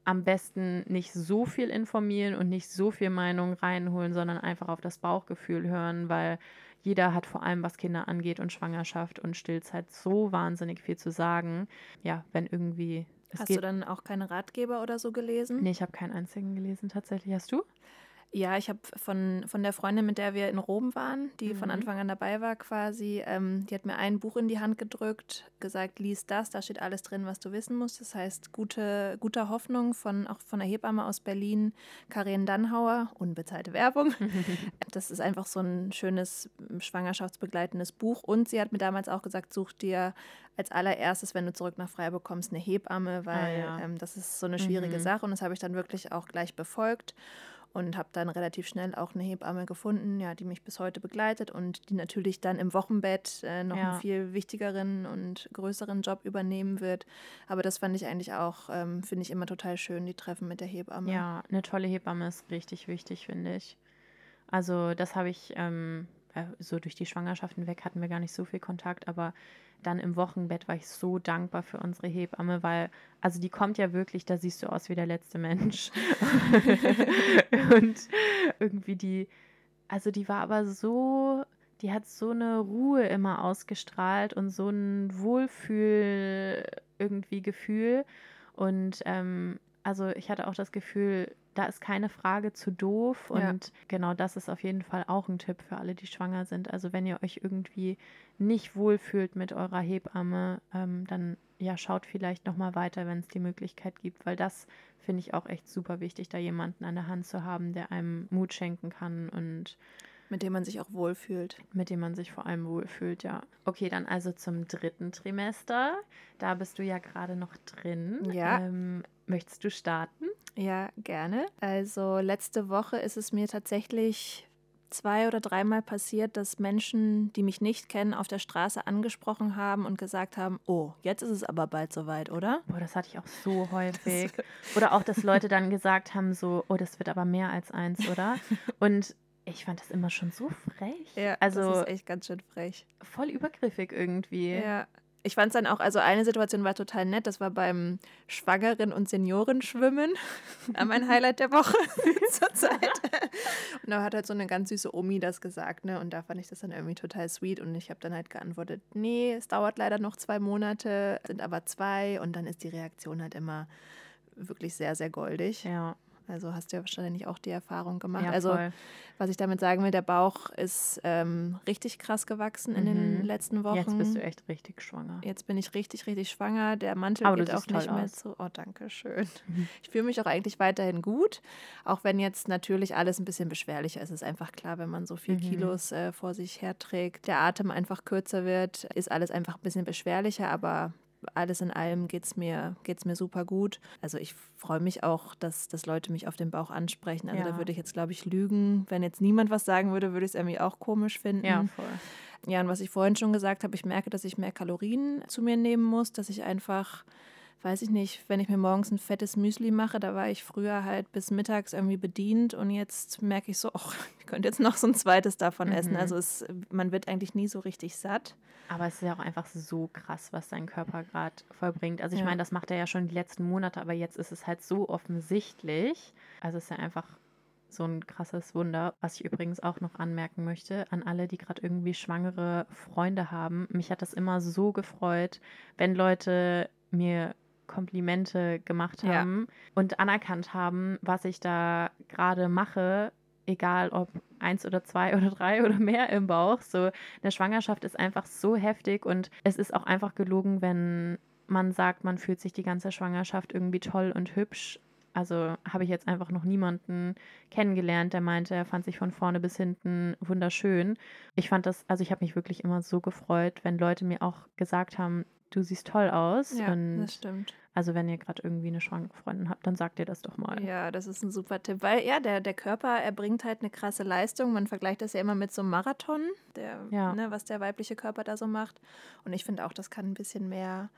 am besten nicht so viel informieren und nicht so viel Meinung reinholen, sondern einfach auf das Bauchgefühl hören, weil jeder hat vor allem, was Kinder angeht und Schwangerschaft und Stillzeit so wahnsinnig viel zu sagen. Ja, wenn irgendwie es Hast du dann auch keine Ratgeber oder so gelesen? Nee, ich habe keinen einzigen gelesen tatsächlich. Hast du? Ja, ich habe von, von der Freundin, mit der wir in Rom waren, die mhm. von Anfang an dabei war quasi, ähm, die hat mir ein Buch in die Hand gedrückt, gesagt, lies das, da steht alles drin, was du wissen musst. Das heißt, gute, guter Hoffnung von auch von der Hebamme aus Berlin, Karin Dannhauer, unbezahlte Werbung. [LAUGHS] das ist einfach so ein schönes schwangerschaftsbegleitendes Buch. Und sie hat mir damals auch gesagt, such dir als allererstes, wenn du zurück nach Freiburg kommst, eine Hebamme, weil ah, ja. ähm, das ist so eine schwierige mhm. Sache und das habe ich dann wirklich auch gleich befolgt und habe dann relativ schnell auch eine Hebamme gefunden, ja, die mich bis heute begleitet und die natürlich dann im Wochenbett äh, noch ja. einen viel wichtigeren und größeren Job übernehmen wird. Aber das fand ich eigentlich auch, ähm, finde ich immer total schön, die Treffen mit der Hebamme. Ja, eine tolle Hebamme ist richtig wichtig, finde ich. Also das habe ich ähm, äh, so durch die Schwangerschaften weg hatten wir gar nicht so viel Kontakt, aber dann im Wochenbett war ich so dankbar für unsere Hebamme, weil, also die kommt ja wirklich, da siehst du aus wie der letzte Mensch. [LAUGHS] und irgendwie die, also die war aber so, die hat so eine Ruhe immer ausgestrahlt und so ein Wohlfühl irgendwie Gefühl. Und ähm, also ich hatte auch das Gefühl, da ist keine Frage zu doof. Und ja. genau das ist auf jeden Fall auch ein Tipp für alle, die schwanger sind. Also wenn ihr euch irgendwie nicht wohlfühlt mit eurer Hebamme, ähm, dann ja, schaut vielleicht nochmal weiter, wenn es die Möglichkeit gibt, weil das finde ich auch echt super wichtig, da jemanden an der Hand zu haben, der einem Mut schenken kann und mit dem man sich auch wohlfühlt. Mit dem man sich vor allem wohlfühlt, ja. Okay, dann also zum dritten Trimester. Da bist du ja gerade noch drin. Ja. Ähm, möchtest du starten? Ja, gerne. Also letzte Woche ist es mir tatsächlich zwei oder dreimal passiert, dass Menschen, die mich nicht kennen, auf der Straße angesprochen haben und gesagt haben, oh, jetzt ist es aber bald soweit, oder? Boah, das hatte ich auch so [LAUGHS] häufig. oder auch, dass Leute dann gesagt haben, so, oh, das wird aber mehr als eins, oder? [LAUGHS] Und ich fand das immer schon so frech. Ja, also, das ist echt ganz schön frech. Voll übergriffig irgendwie. Ja, ich fand es dann auch, also eine Situation war total nett, das war beim Schwangeren- und Seniorenschwimmen, [LAUGHS] mein Highlight der Woche [LAUGHS] zur Zeit. Und da hat halt so eine ganz süße Omi das gesagt, ne? Und da fand ich das dann irgendwie total sweet und ich habe dann halt geantwortet, nee, es dauert leider noch zwei Monate, sind aber zwei und dann ist die Reaktion halt immer wirklich sehr, sehr goldig. Ja. Also hast du ja wahrscheinlich auch die Erfahrung gemacht. Ja, also was ich damit sagen will, der Bauch ist ähm, richtig krass gewachsen in den Mhm. letzten Wochen. Jetzt bist du echt richtig schwanger. Jetzt bin ich richtig, richtig schwanger. Der Mantel Aber geht auch nicht mehr so. Oh, danke schön. Mhm. Ich fühle mich auch eigentlich weiterhin gut, auch wenn jetzt natürlich alles ein bisschen beschwerlicher ist. Es ist einfach klar, wenn man so viel Mhm. Kilos äh, vor sich herträgt, der Atem einfach kürzer wird, ist alles einfach ein bisschen beschwerlicher, aber alles in allem geht es mir, geht's mir super gut. Also ich freue mich auch, dass, dass Leute mich auf den Bauch ansprechen. Also Ja. da würde ich jetzt, glaube ich, lügen. Wenn jetzt niemand was sagen würde, würde ich es irgendwie auch komisch finden. Ja, voll. Ja, und was ich vorhin schon gesagt habe, ich merke, dass ich mehr Kalorien zu mir nehmen muss, dass ich einfach, weiß ich nicht, wenn ich mir morgens ein fettes Müsli mache, da war ich früher halt bis mittags irgendwie bedient und jetzt merke ich so, ach, ich könnte jetzt noch so ein zweites davon essen. Mhm. Also es, man wird eigentlich nie so richtig satt. Aber es ist ja auch einfach so krass, was dein Körper gerade vollbringt. Also ich Ja. meine, das macht er ja schon die letzten Monate, aber jetzt ist es halt so offensichtlich. Also es ist ja einfach so ein krasses Wunder, was ich übrigens auch noch anmerken möchte an alle, die gerade irgendwie schwangere Freunde haben. Mich hat das immer so gefreut, wenn Leute mir Komplimente gemacht Ja. haben und anerkannt haben, was ich da gerade mache, egal ob eins oder zwei [LAUGHS] oder drei oder mehr im Bauch. So eine Schwangerschaft ist einfach so heftig und es ist auch einfach gelogen, wenn man sagt, man fühlt sich die ganze Schwangerschaft irgendwie toll und hübsch. Also habe ich jetzt einfach noch niemanden kennengelernt, der meinte, er fand sich von vorne bis hinten wunderschön. Ich fand das, also ich habe mich wirklich immer so gefreut, wenn Leute mir auch gesagt haben, du siehst toll aus. Ja, und das stimmt. also wenn ihr gerade irgendwie eine schwangere Freundin habt, dann sagt ihr das doch mal. Ja, das ist ein super Tipp, weil ja, der, der Körper, er bringt halt eine krasse Leistung. Man vergleicht das ja immer mit so einem Marathon, der, Ja. ne, was der weibliche Körper da so macht. Und ich finde auch, das kann ein bisschen mehr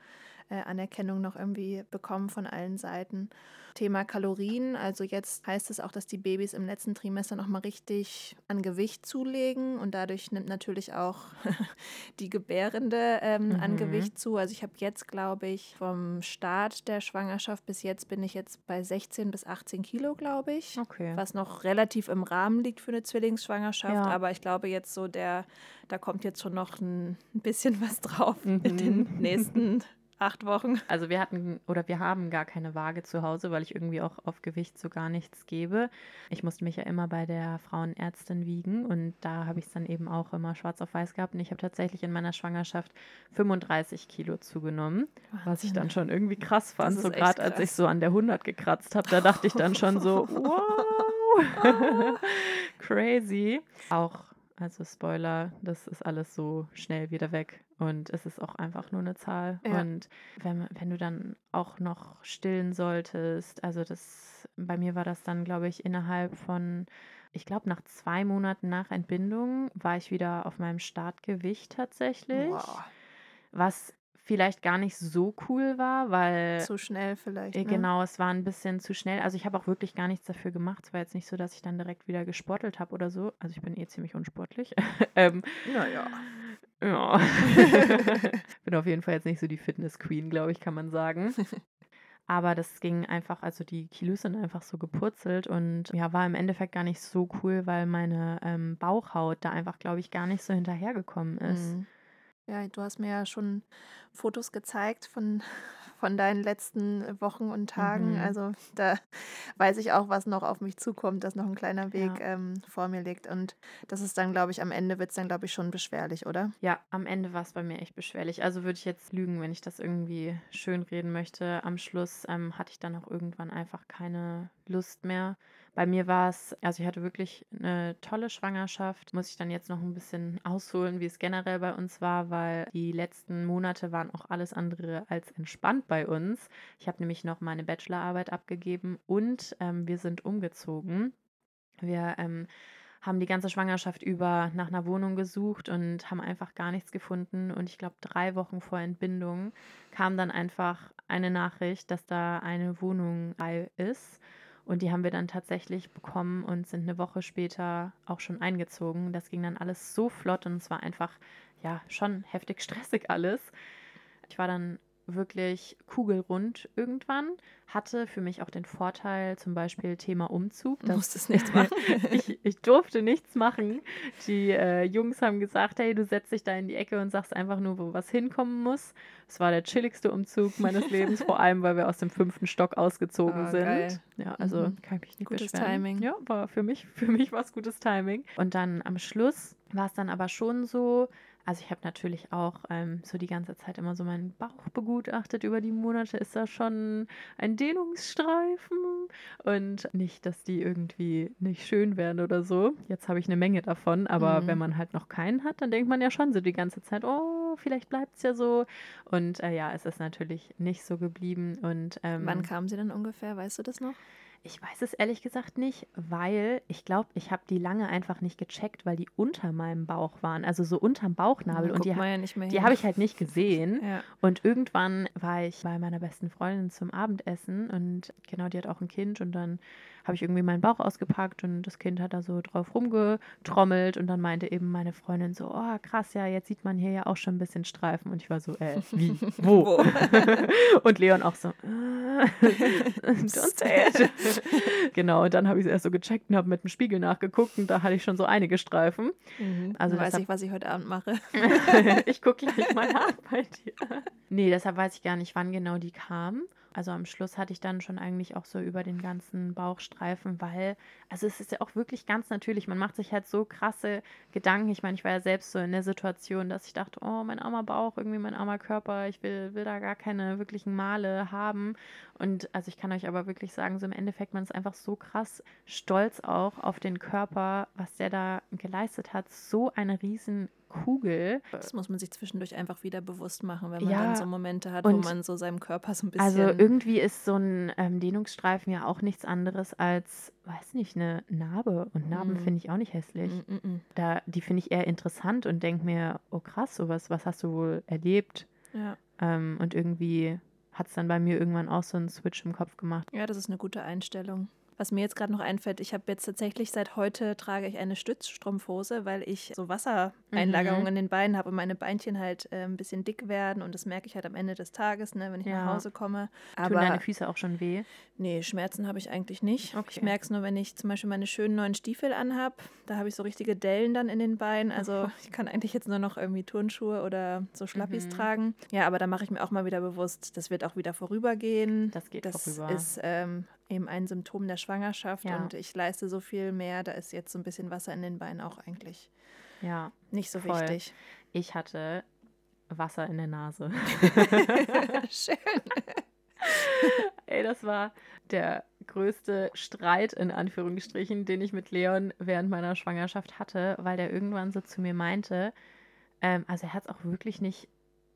äh, Anerkennung noch irgendwie bekommen von allen Seiten. Thema Kalorien, also jetzt heißt es auch, dass die Babys im letzten Trimester nochmal richtig an Gewicht zulegen und dadurch nimmt natürlich auch [LAUGHS] die Gebärende ähm, an Mhm. Gewicht zu. Also ich habe jetzt, glaube ich, vom Start der Schwangerschaft bis jetzt bin ich jetzt bei 16 bis 18 Kilo, glaube ich. Okay. Was noch relativ im Rahmen liegt für eine Zwillingsschwangerschaft, Ja. aber ich glaube jetzt so der, da kommt jetzt schon noch ein, bisschen was drauf in Mhm. den nächsten acht Wochen. Also wir hatten oder wir haben gar keine Waage zu Hause, weil ich irgendwie auch auf Gewicht so gar nichts gebe. Ich musste mich ja immer bei der Frauenärztin wiegen und da habe ich es dann eben auch immer schwarz auf weiß gehabt und ich habe tatsächlich in meiner Schwangerschaft 35 Kilo zugenommen, was ich dann schon irgendwie krass fand. So gerade als ich so an der 100 gekratzt habe, da dachte ich dann schon so, [LAUGHS] wow, [LAUGHS] [LAUGHS] crazy. Auch also Spoiler, das ist alles so schnell wieder weg und es ist auch einfach nur eine Zahl. Ja. Und wenn, wenn du dann auch noch stillen solltest, also das, bei mir war das dann, glaube ich, innerhalb von, ich glaube, nach zwei Monaten nach Entbindung war ich wieder auf meinem Startgewicht tatsächlich, Wow, was vielleicht gar nicht so cool war, weil zu schnell vielleicht. äh, Ne? Genau, es war ein bisschen zu schnell. Also ich habe auch wirklich gar nichts dafür gemacht. Es war jetzt nicht so, dass ich dann direkt wieder gesportelt habe oder so. Also ich bin eh ziemlich unsportlich. [LAUGHS] ähm, Naja. ja. [LAUGHS] bin auf jeden Fall jetzt nicht so die Fitness-Queen, glaube ich, kann man sagen. Aber das ging einfach, also die Kilos sind einfach so gepurzelt und ja, war im Endeffekt gar nicht so cool, weil meine ähm, Bauchhaut da einfach, glaube ich, gar nicht so hinterhergekommen ist. Mhm. Ja, du hast mir ja schon Fotos gezeigt von, [LAUGHS] von deinen letzten Wochen und Tagen. Mhm. Also da weiß ich auch, was noch auf mich zukommt, dass noch ein kleiner Weg Ja. ähm, vor mir liegt. Und das ist dann, glaube ich, am Ende wird es dann, glaube ich, schon beschwerlich, oder? Ja, am Ende war es bei mir echt beschwerlich. Also würde ich jetzt lügen, wenn ich das irgendwie schönreden möchte. Am Schluss ähm, hatte ich dann auch irgendwann einfach keine Lust mehr. Bei mir war es, also ich hatte wirklich eine tolle Schwangerschaft. Muss ich dann jetzt noch ein bisschen ausholen, wie es generell bei uns war, weil die letzten Monate waren auch alles andere als entspannt bei uns. Ich habe nämlich noch meine Bachelorarbeit abgegeben und ähm, wir sind umgezogen. Wir ähm, haben die ganze Schwangerschaft über nach einer Wohnung gesucht und haben einfach gar nichts gefunden. Und ich glaube, drei Wochen vor Entbindung kam dann einfach eine Nachricht, dass da eine Wohnung frei ist. Und die haben wir dann tatsächlich bekommen und sind eine Woche später auch schon eingezogen. Das ging dann alles so flott und es war einfach, ja, schon heftig [LAUGHS] stressig alles. Ich war dann wirklich kugelrund irgendwann. Hatte für mich auch den Vorteil, zum Beispiel Thema Umzug. Du musstest nichts [LAUGHS] machen. ich, ich durfte nichts machen. Die äh, Jungs haben gesagt, hey, du setzt dich da in die Ecke und sagst einfach nur, wo was hinkommen muss. Es war der chilligste Umzug meines [LAUGHS] Lebens, vor allem, weil wir aus dem fünften Stock ausgezogen Oh, sind. geil. Ja, also Mhm. kann ich mich nicht Gutes beschweren. Timing. Ja, war für mich, [LAUGHS] für mich war es gutes Timing. Und dann am Schluss war es dann aber schon so, also ich habe natürlich auch ähm, so die ganze Zeit immer so meinen Bauch begutachtet über die Monate. Ist da schon ein Dehnungsstreifen? Und nicht, dass die irgendwie nicht schön werden oder so. Jetzt habe ich eine Menge davon, aber Mhm. wenn man halt noch keinen hat, dann denkt man ja schon so die ganze Zeit, oh, vielleicht bleibt es ja so. Und äh, ja, es ist natürlich nicht so geblieben. Und ähm, Wann kam sie denn ungefähr? Weißt du das noch? Ich weiß es ehrlich gesagt nicht, weil ich glaube, ich habe die lange einfach nicht gecheckt, weil die unter meinem Bauch waren, also so unterm Bauchnabel. Da und die, ja nicht mehr die habe ich halt nicht gesehen. [LAUGHS] Ja. Und irgendwann war ich bei meiner besten Freundin zum Abendessen und genau, die hat auch ein Kind und dann habe ich irgendwie meinen Bauch ausgepackt und das Kind hat da so drauf rumgetrommelt und dann meinte eben meine Freundin so, oh krass, ja, jetzt sieht man hier ja auch schon ein bisschen Streifen und ich war so, äh, wie, [LAUGHS] wo? [LAUGHS] und Leon auch so, äh, [LAUGHS] don't say it. genau, und dann habe ich es erst so gecheckt und habe mit dem Spiegel nachgeguckt und da hatte ich schon so einige Streifen. Mhm. Also weiß deshalb- ich, was ich heute Abend mache. ich gucke gleich mal nach bei dir. Nee, deshalb weiß ich gar nicht, wann genau die kam. Also am Schluss hatte ich dann schon eigentlich auch so über den ganzen Bauchstreifen, weil, also es ist ja auch wirklich ganz natürlich, man macht sich halt so krasse Gedanken. Ich meine, ich war ja selbst so in der Situation, dass ich dachte, oh, mein armer Bauch, irgendwie mein armer Körper, ich will, will da gar keine wirklichen Male haben. Und also ich kann euch aber wirklich sagen, so im Endeffekt, man ist einfach so krass stolz auch auf den Körper, was der da geleistet hat. So eine riesen Kugel. Das muss man sich zwischendurch einfach wieder bewusst machen, wenn man Ja, dann so Momente hat, wo man so seinem Körper so ein bisschen. Also irgendwie ist so ein ähm, Dehnungsstreifen ja auch nichts anderes als, weiß nicht, eine Narbe. Und Narben Mhm. finde ich auch nicht hässlich. Mm, mm, mm. Da, die finde ich eher interessant und denke mir, oh krass, sowas, was hast du wohl erlebt? Ja. Ähm, und irgendwie hat es dann bei mir irgendwann auch so einen Switch im Kopf gemacht. ja, das ist eine gute Einstellung. Was mir jetzt gerade noch einfällt, ich habe jetzt tatsächlich seit heute trage ich eine Stützstrumpfhose, weil ich so Wassereinlagerungen Mhm. in den Beinen habe und meine Beinchen halt äh, ein bisschen dick werden und das merke ich halt am Ende des Tages, ne, wenn ich Ja. nach Hause komme. Tun Aber deine Füße auch schon weh? Nee, Schmerzen habe ich eigentlich nicht. Okay. Ich merke es nur, wenn ich zum Beispiel meine schönen neuen Stiefel anhab. Da habe ich so richtige Dellen dann in den Beinen. Also ich kann eigentlich jetzt nur noch irgendwie Turnschuhe oder so Schlappis Mhm. tragen. Ja, aber da mache ich mir auch mal wieder bewusst, das wird auch wieder vorübergehen. Das geht das vorüber. ist ähm, eben ein Symptom der Schwangerschaft Ja. und ich leiste so viel mehr. Da ist jetzt so ein bisschen Wasser in den Beinen auch eigentlich Ja, nicht so Voll. wichtig. ich hatte Wasser in der Nase. [LAUGHS] Schön. [LAUGHS] Ey, das war der größte Streit in Anführungsstrichen, den ich mit Leon während meiner Schwangerschaft hatte, weil der irgendwann so zu mir meinte, ähm, also er hat es auch wirklich nicht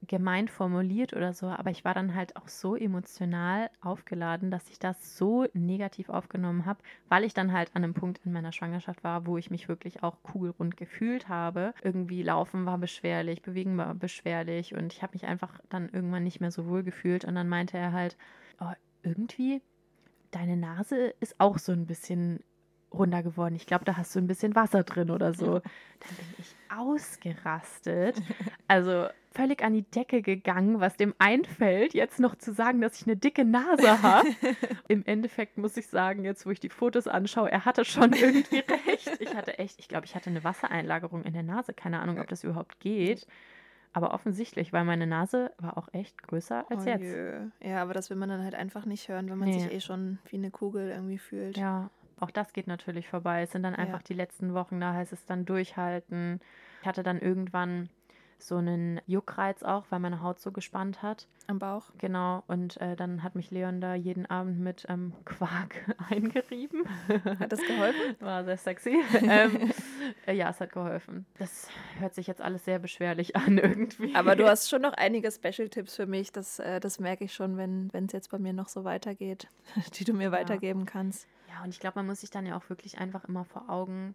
gemein formuliert oder so, aber ich war dann halt auch so emotional aufgeladen, dass ich das so negativ aufgenommen habe, weil ich dann halt an einem Punkt in meiner Schwangerschaft war, wo ich mich wirklich auch kugelrund gefühlt habe. Irgendwie laufen war beschwerlich, bewegen war beschwerlich und ich habe mich einfach dann irgendwann nicht mehr so wohl gefühlt und dann meinte er halt, oh, irgendwie deine Nase ist auch so ein bisschen runder geworden. Ich glaube, da hast du ein bisschen Wasser drin oder so. Dann bin ich ausgerastet. Also völlig an die Decke gegangen, was dem einfällt, jetzt noch zu sagen, dass ich eine dicke Nase habe. [LAUGHS] Im Endeffekt muss ich sagen, jetzt wo ich die Fotos anschaue, er hatte schon irgendwie recht. Ich hatte echt, ich glaube, ich hatte eine Wassereinlagerung in der Nase. Keine Ahnung, ob das überhaupt geht. Aber offensichtlich, weil meine Nase war auch echt größer als Oh jetzt. jö. Ja, aber das will man dann halt einfach nicht hören, wenn man Nee. sich eh schon wie eine Kugel irgendwie fühlt. Ja, auch das geht natürlich vorbei. Es sind dann einfach Ja. die letzten Wochen, da heißt es dann durchhalten. Ich hatte dann irgendwann so einen Juckreiz auch, weil meine Haut so gespannt hat. Am Bauch. Genau, und äh, dann hat mich Leon da jeden Abend mit ähm, [LAUGHS] Quark [LAUGHS] eingerieben. Hat das geholfen? [LAUGHS] War sehr sexy. ähm, äh, ja, es hat geholfen. Das hört sich jetzt alles sehr beschwerlich an irgendwie. Aber du hast schon noch einige Special-Tipps für mich. Das, äh, das merke ich schon, wenn es jetzt bei mir noch so weitergeht, die du mir weitergeben kannst. Ja, und ich glaube, man muss sich dann ja auch wirklich einfach immer vor Augen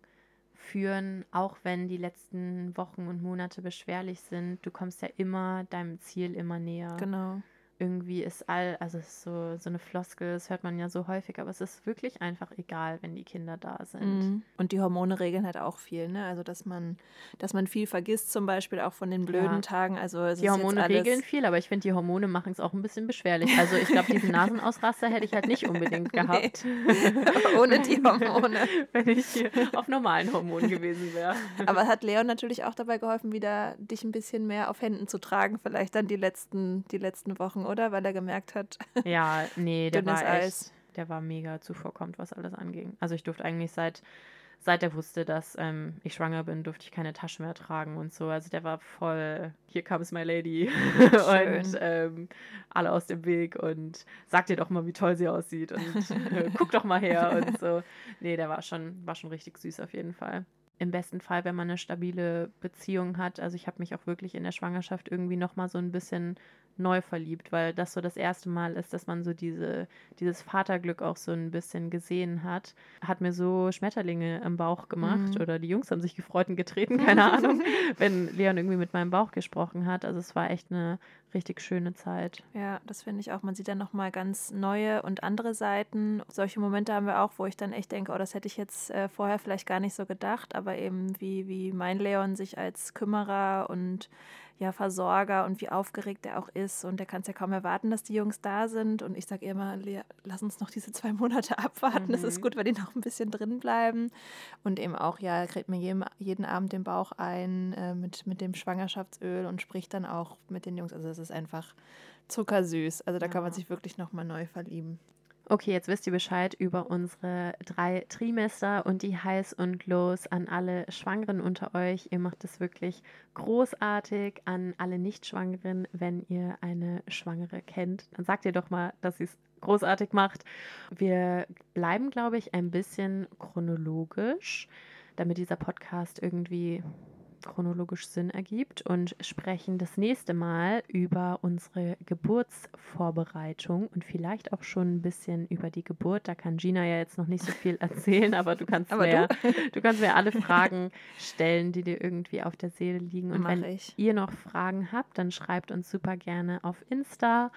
führen, auch wenn die letzten Wochen und Monate beschwerlich sind. Du kommst ja immer deinem Ziel immer näher. Genau. Irgendwie ist all, also es ist so, so eine Floskel, das hört man ja so häufig, aber es ist wirklich einfach egal, wenn die Kinder da sind. Mhm. Und die Hormone regeln halt auch viel, ne? Also dass man, dass man viel vergisst, zum Beispiel auch von den blöden ja. Tagen. Also die Hormone regeln viel, aber ich finde, die Hormone machen es auch ein bisschen beschwerlich. Also ich glaube, diesen [LAUGHS] Nasenausraster hätte ich halt nicht unbedingt gehabt. Nee. [LAUGHS] Ohne die Hormone. [LAUGHS] wenn ich auf normalen Hormonen gewesen wäre. Aber hat Leon natürlich auch dabei geholfen, wieder dich ein bisschen mehr auf Händen zu tragen, vielleicht dann die letzten, die letzten Wochen, oder? Weil er gemerkt hat. [LAUGHS] Ja, nee, der war echt, Eis. der war mega zuvorkommt, was alles anging. Also ich durfte eigentlich seit, seit er wusste, dass ähm, ich schwanger bin, durfte ich keine Tasche mehr tragen und so. Also der war voll, hier comes my lady. [LAUGHS] und ähm, alle aus dem Weg und sag dir doch mal, wie toll sie aussieht und [LAUGHS] äh, guck doch mal her und so. Nee, der war schon, war schon richtig süß auf jeden Fall im besten Fall, wenn man eine stabile Beziehung hat. Also ich habe mich auch wirklich in der Schwangerschaft irgendwie noch mal so ein bisschen neu verliebt, weil das so das erste Mal ist, dass man so diese, dieses Vaterglück auch so ein bisschen gesehen hat. Hat mir so Schmetterlinge im Bauch gemacht mhm. oder die Jungs haben sich gefreut und getreten, keine Ahnung, [LAUGHS] wenn Leon irgendwie mit meinem Bauch gesprochen hat. Also es war echt eine richtig schöne Zeit. Ja, das finde ich auch. Man sieht dann nochmal ganz neue und andere Seiten. Solche Momente haben wir auch, wo ich dann echt denke, oh, das hätte ich jetzt äh, vorher vielleicht gar nicht so gedacht, aber eben wie, wie mein Leon sich als Kümmerer und ja, Versorger und wie aufgeregt er auch ist. Und er kann es ja kaum erwarten, dass die Jungs da sind. Und ich sage immer, Lea, lass uns noch diese zwei Monate [LAUGHS] abwarten. Es mhm. ist gut, wenn die noch ein bisschen drin bleiben. Und eben auch, ja, er kriegt mir jeden, jeden Abend den Bauch ein äh, mit, mit dem Schwangerschaftsöl und spricht dann auch mit den Jungs. Also es ist einfach zuckersüß. Also da ja. kann man sich wirklich nochmal neu verlieben. Okay, jetzt wisst ihr Bescheid über unsere drei Trimester und die heiß und los an alle Schwangeren unter euch. Ihr macht es wirklich großartig an alle Nicht-Schwangeren. Wenn ihr eine Schwangere kennt, dann sagt ihr doch mal, dass sie es großartig macht. Wir bleiben, glaube ich, ein bisschen chronologisch, damit dieser Podcast irgendwie chronologisch Sinn ergibt und sprechen das nächste Mal über unsere Geburtsvorbereitung und vielleicht auch schon ein bisschen über die Geburt. Da kann Gina ja jetzt noch nicht so viel erzählen, aber du kannst, [LAUGHS] aber mir, du? [LAUGHS] du? kannst mir alle Fragen stellen, die dir irgendwie auf der Seele liegen. Und Mach wenn ich. ihr noch Fragen habt, dann schreibt uns super gerne auf Insta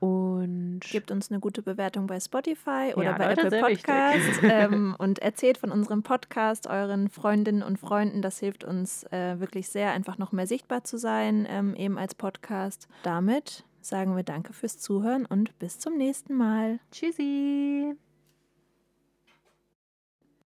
und gebt uns eine gute Bewertung bei Spotify oder ja, bei Leute, Apple Podcasts [LAUGHS] ähm, und erzählt von unserem Podcast euren Freundinnen und Freunden. Das hilft uns äh, wirklich sehr, einfach noch mehr sichtbar zu sein, ähm, eben als Podcast. Damit sagen wir Danke fürs Zuhören und bis zum nächsten Mal. Tschüssi.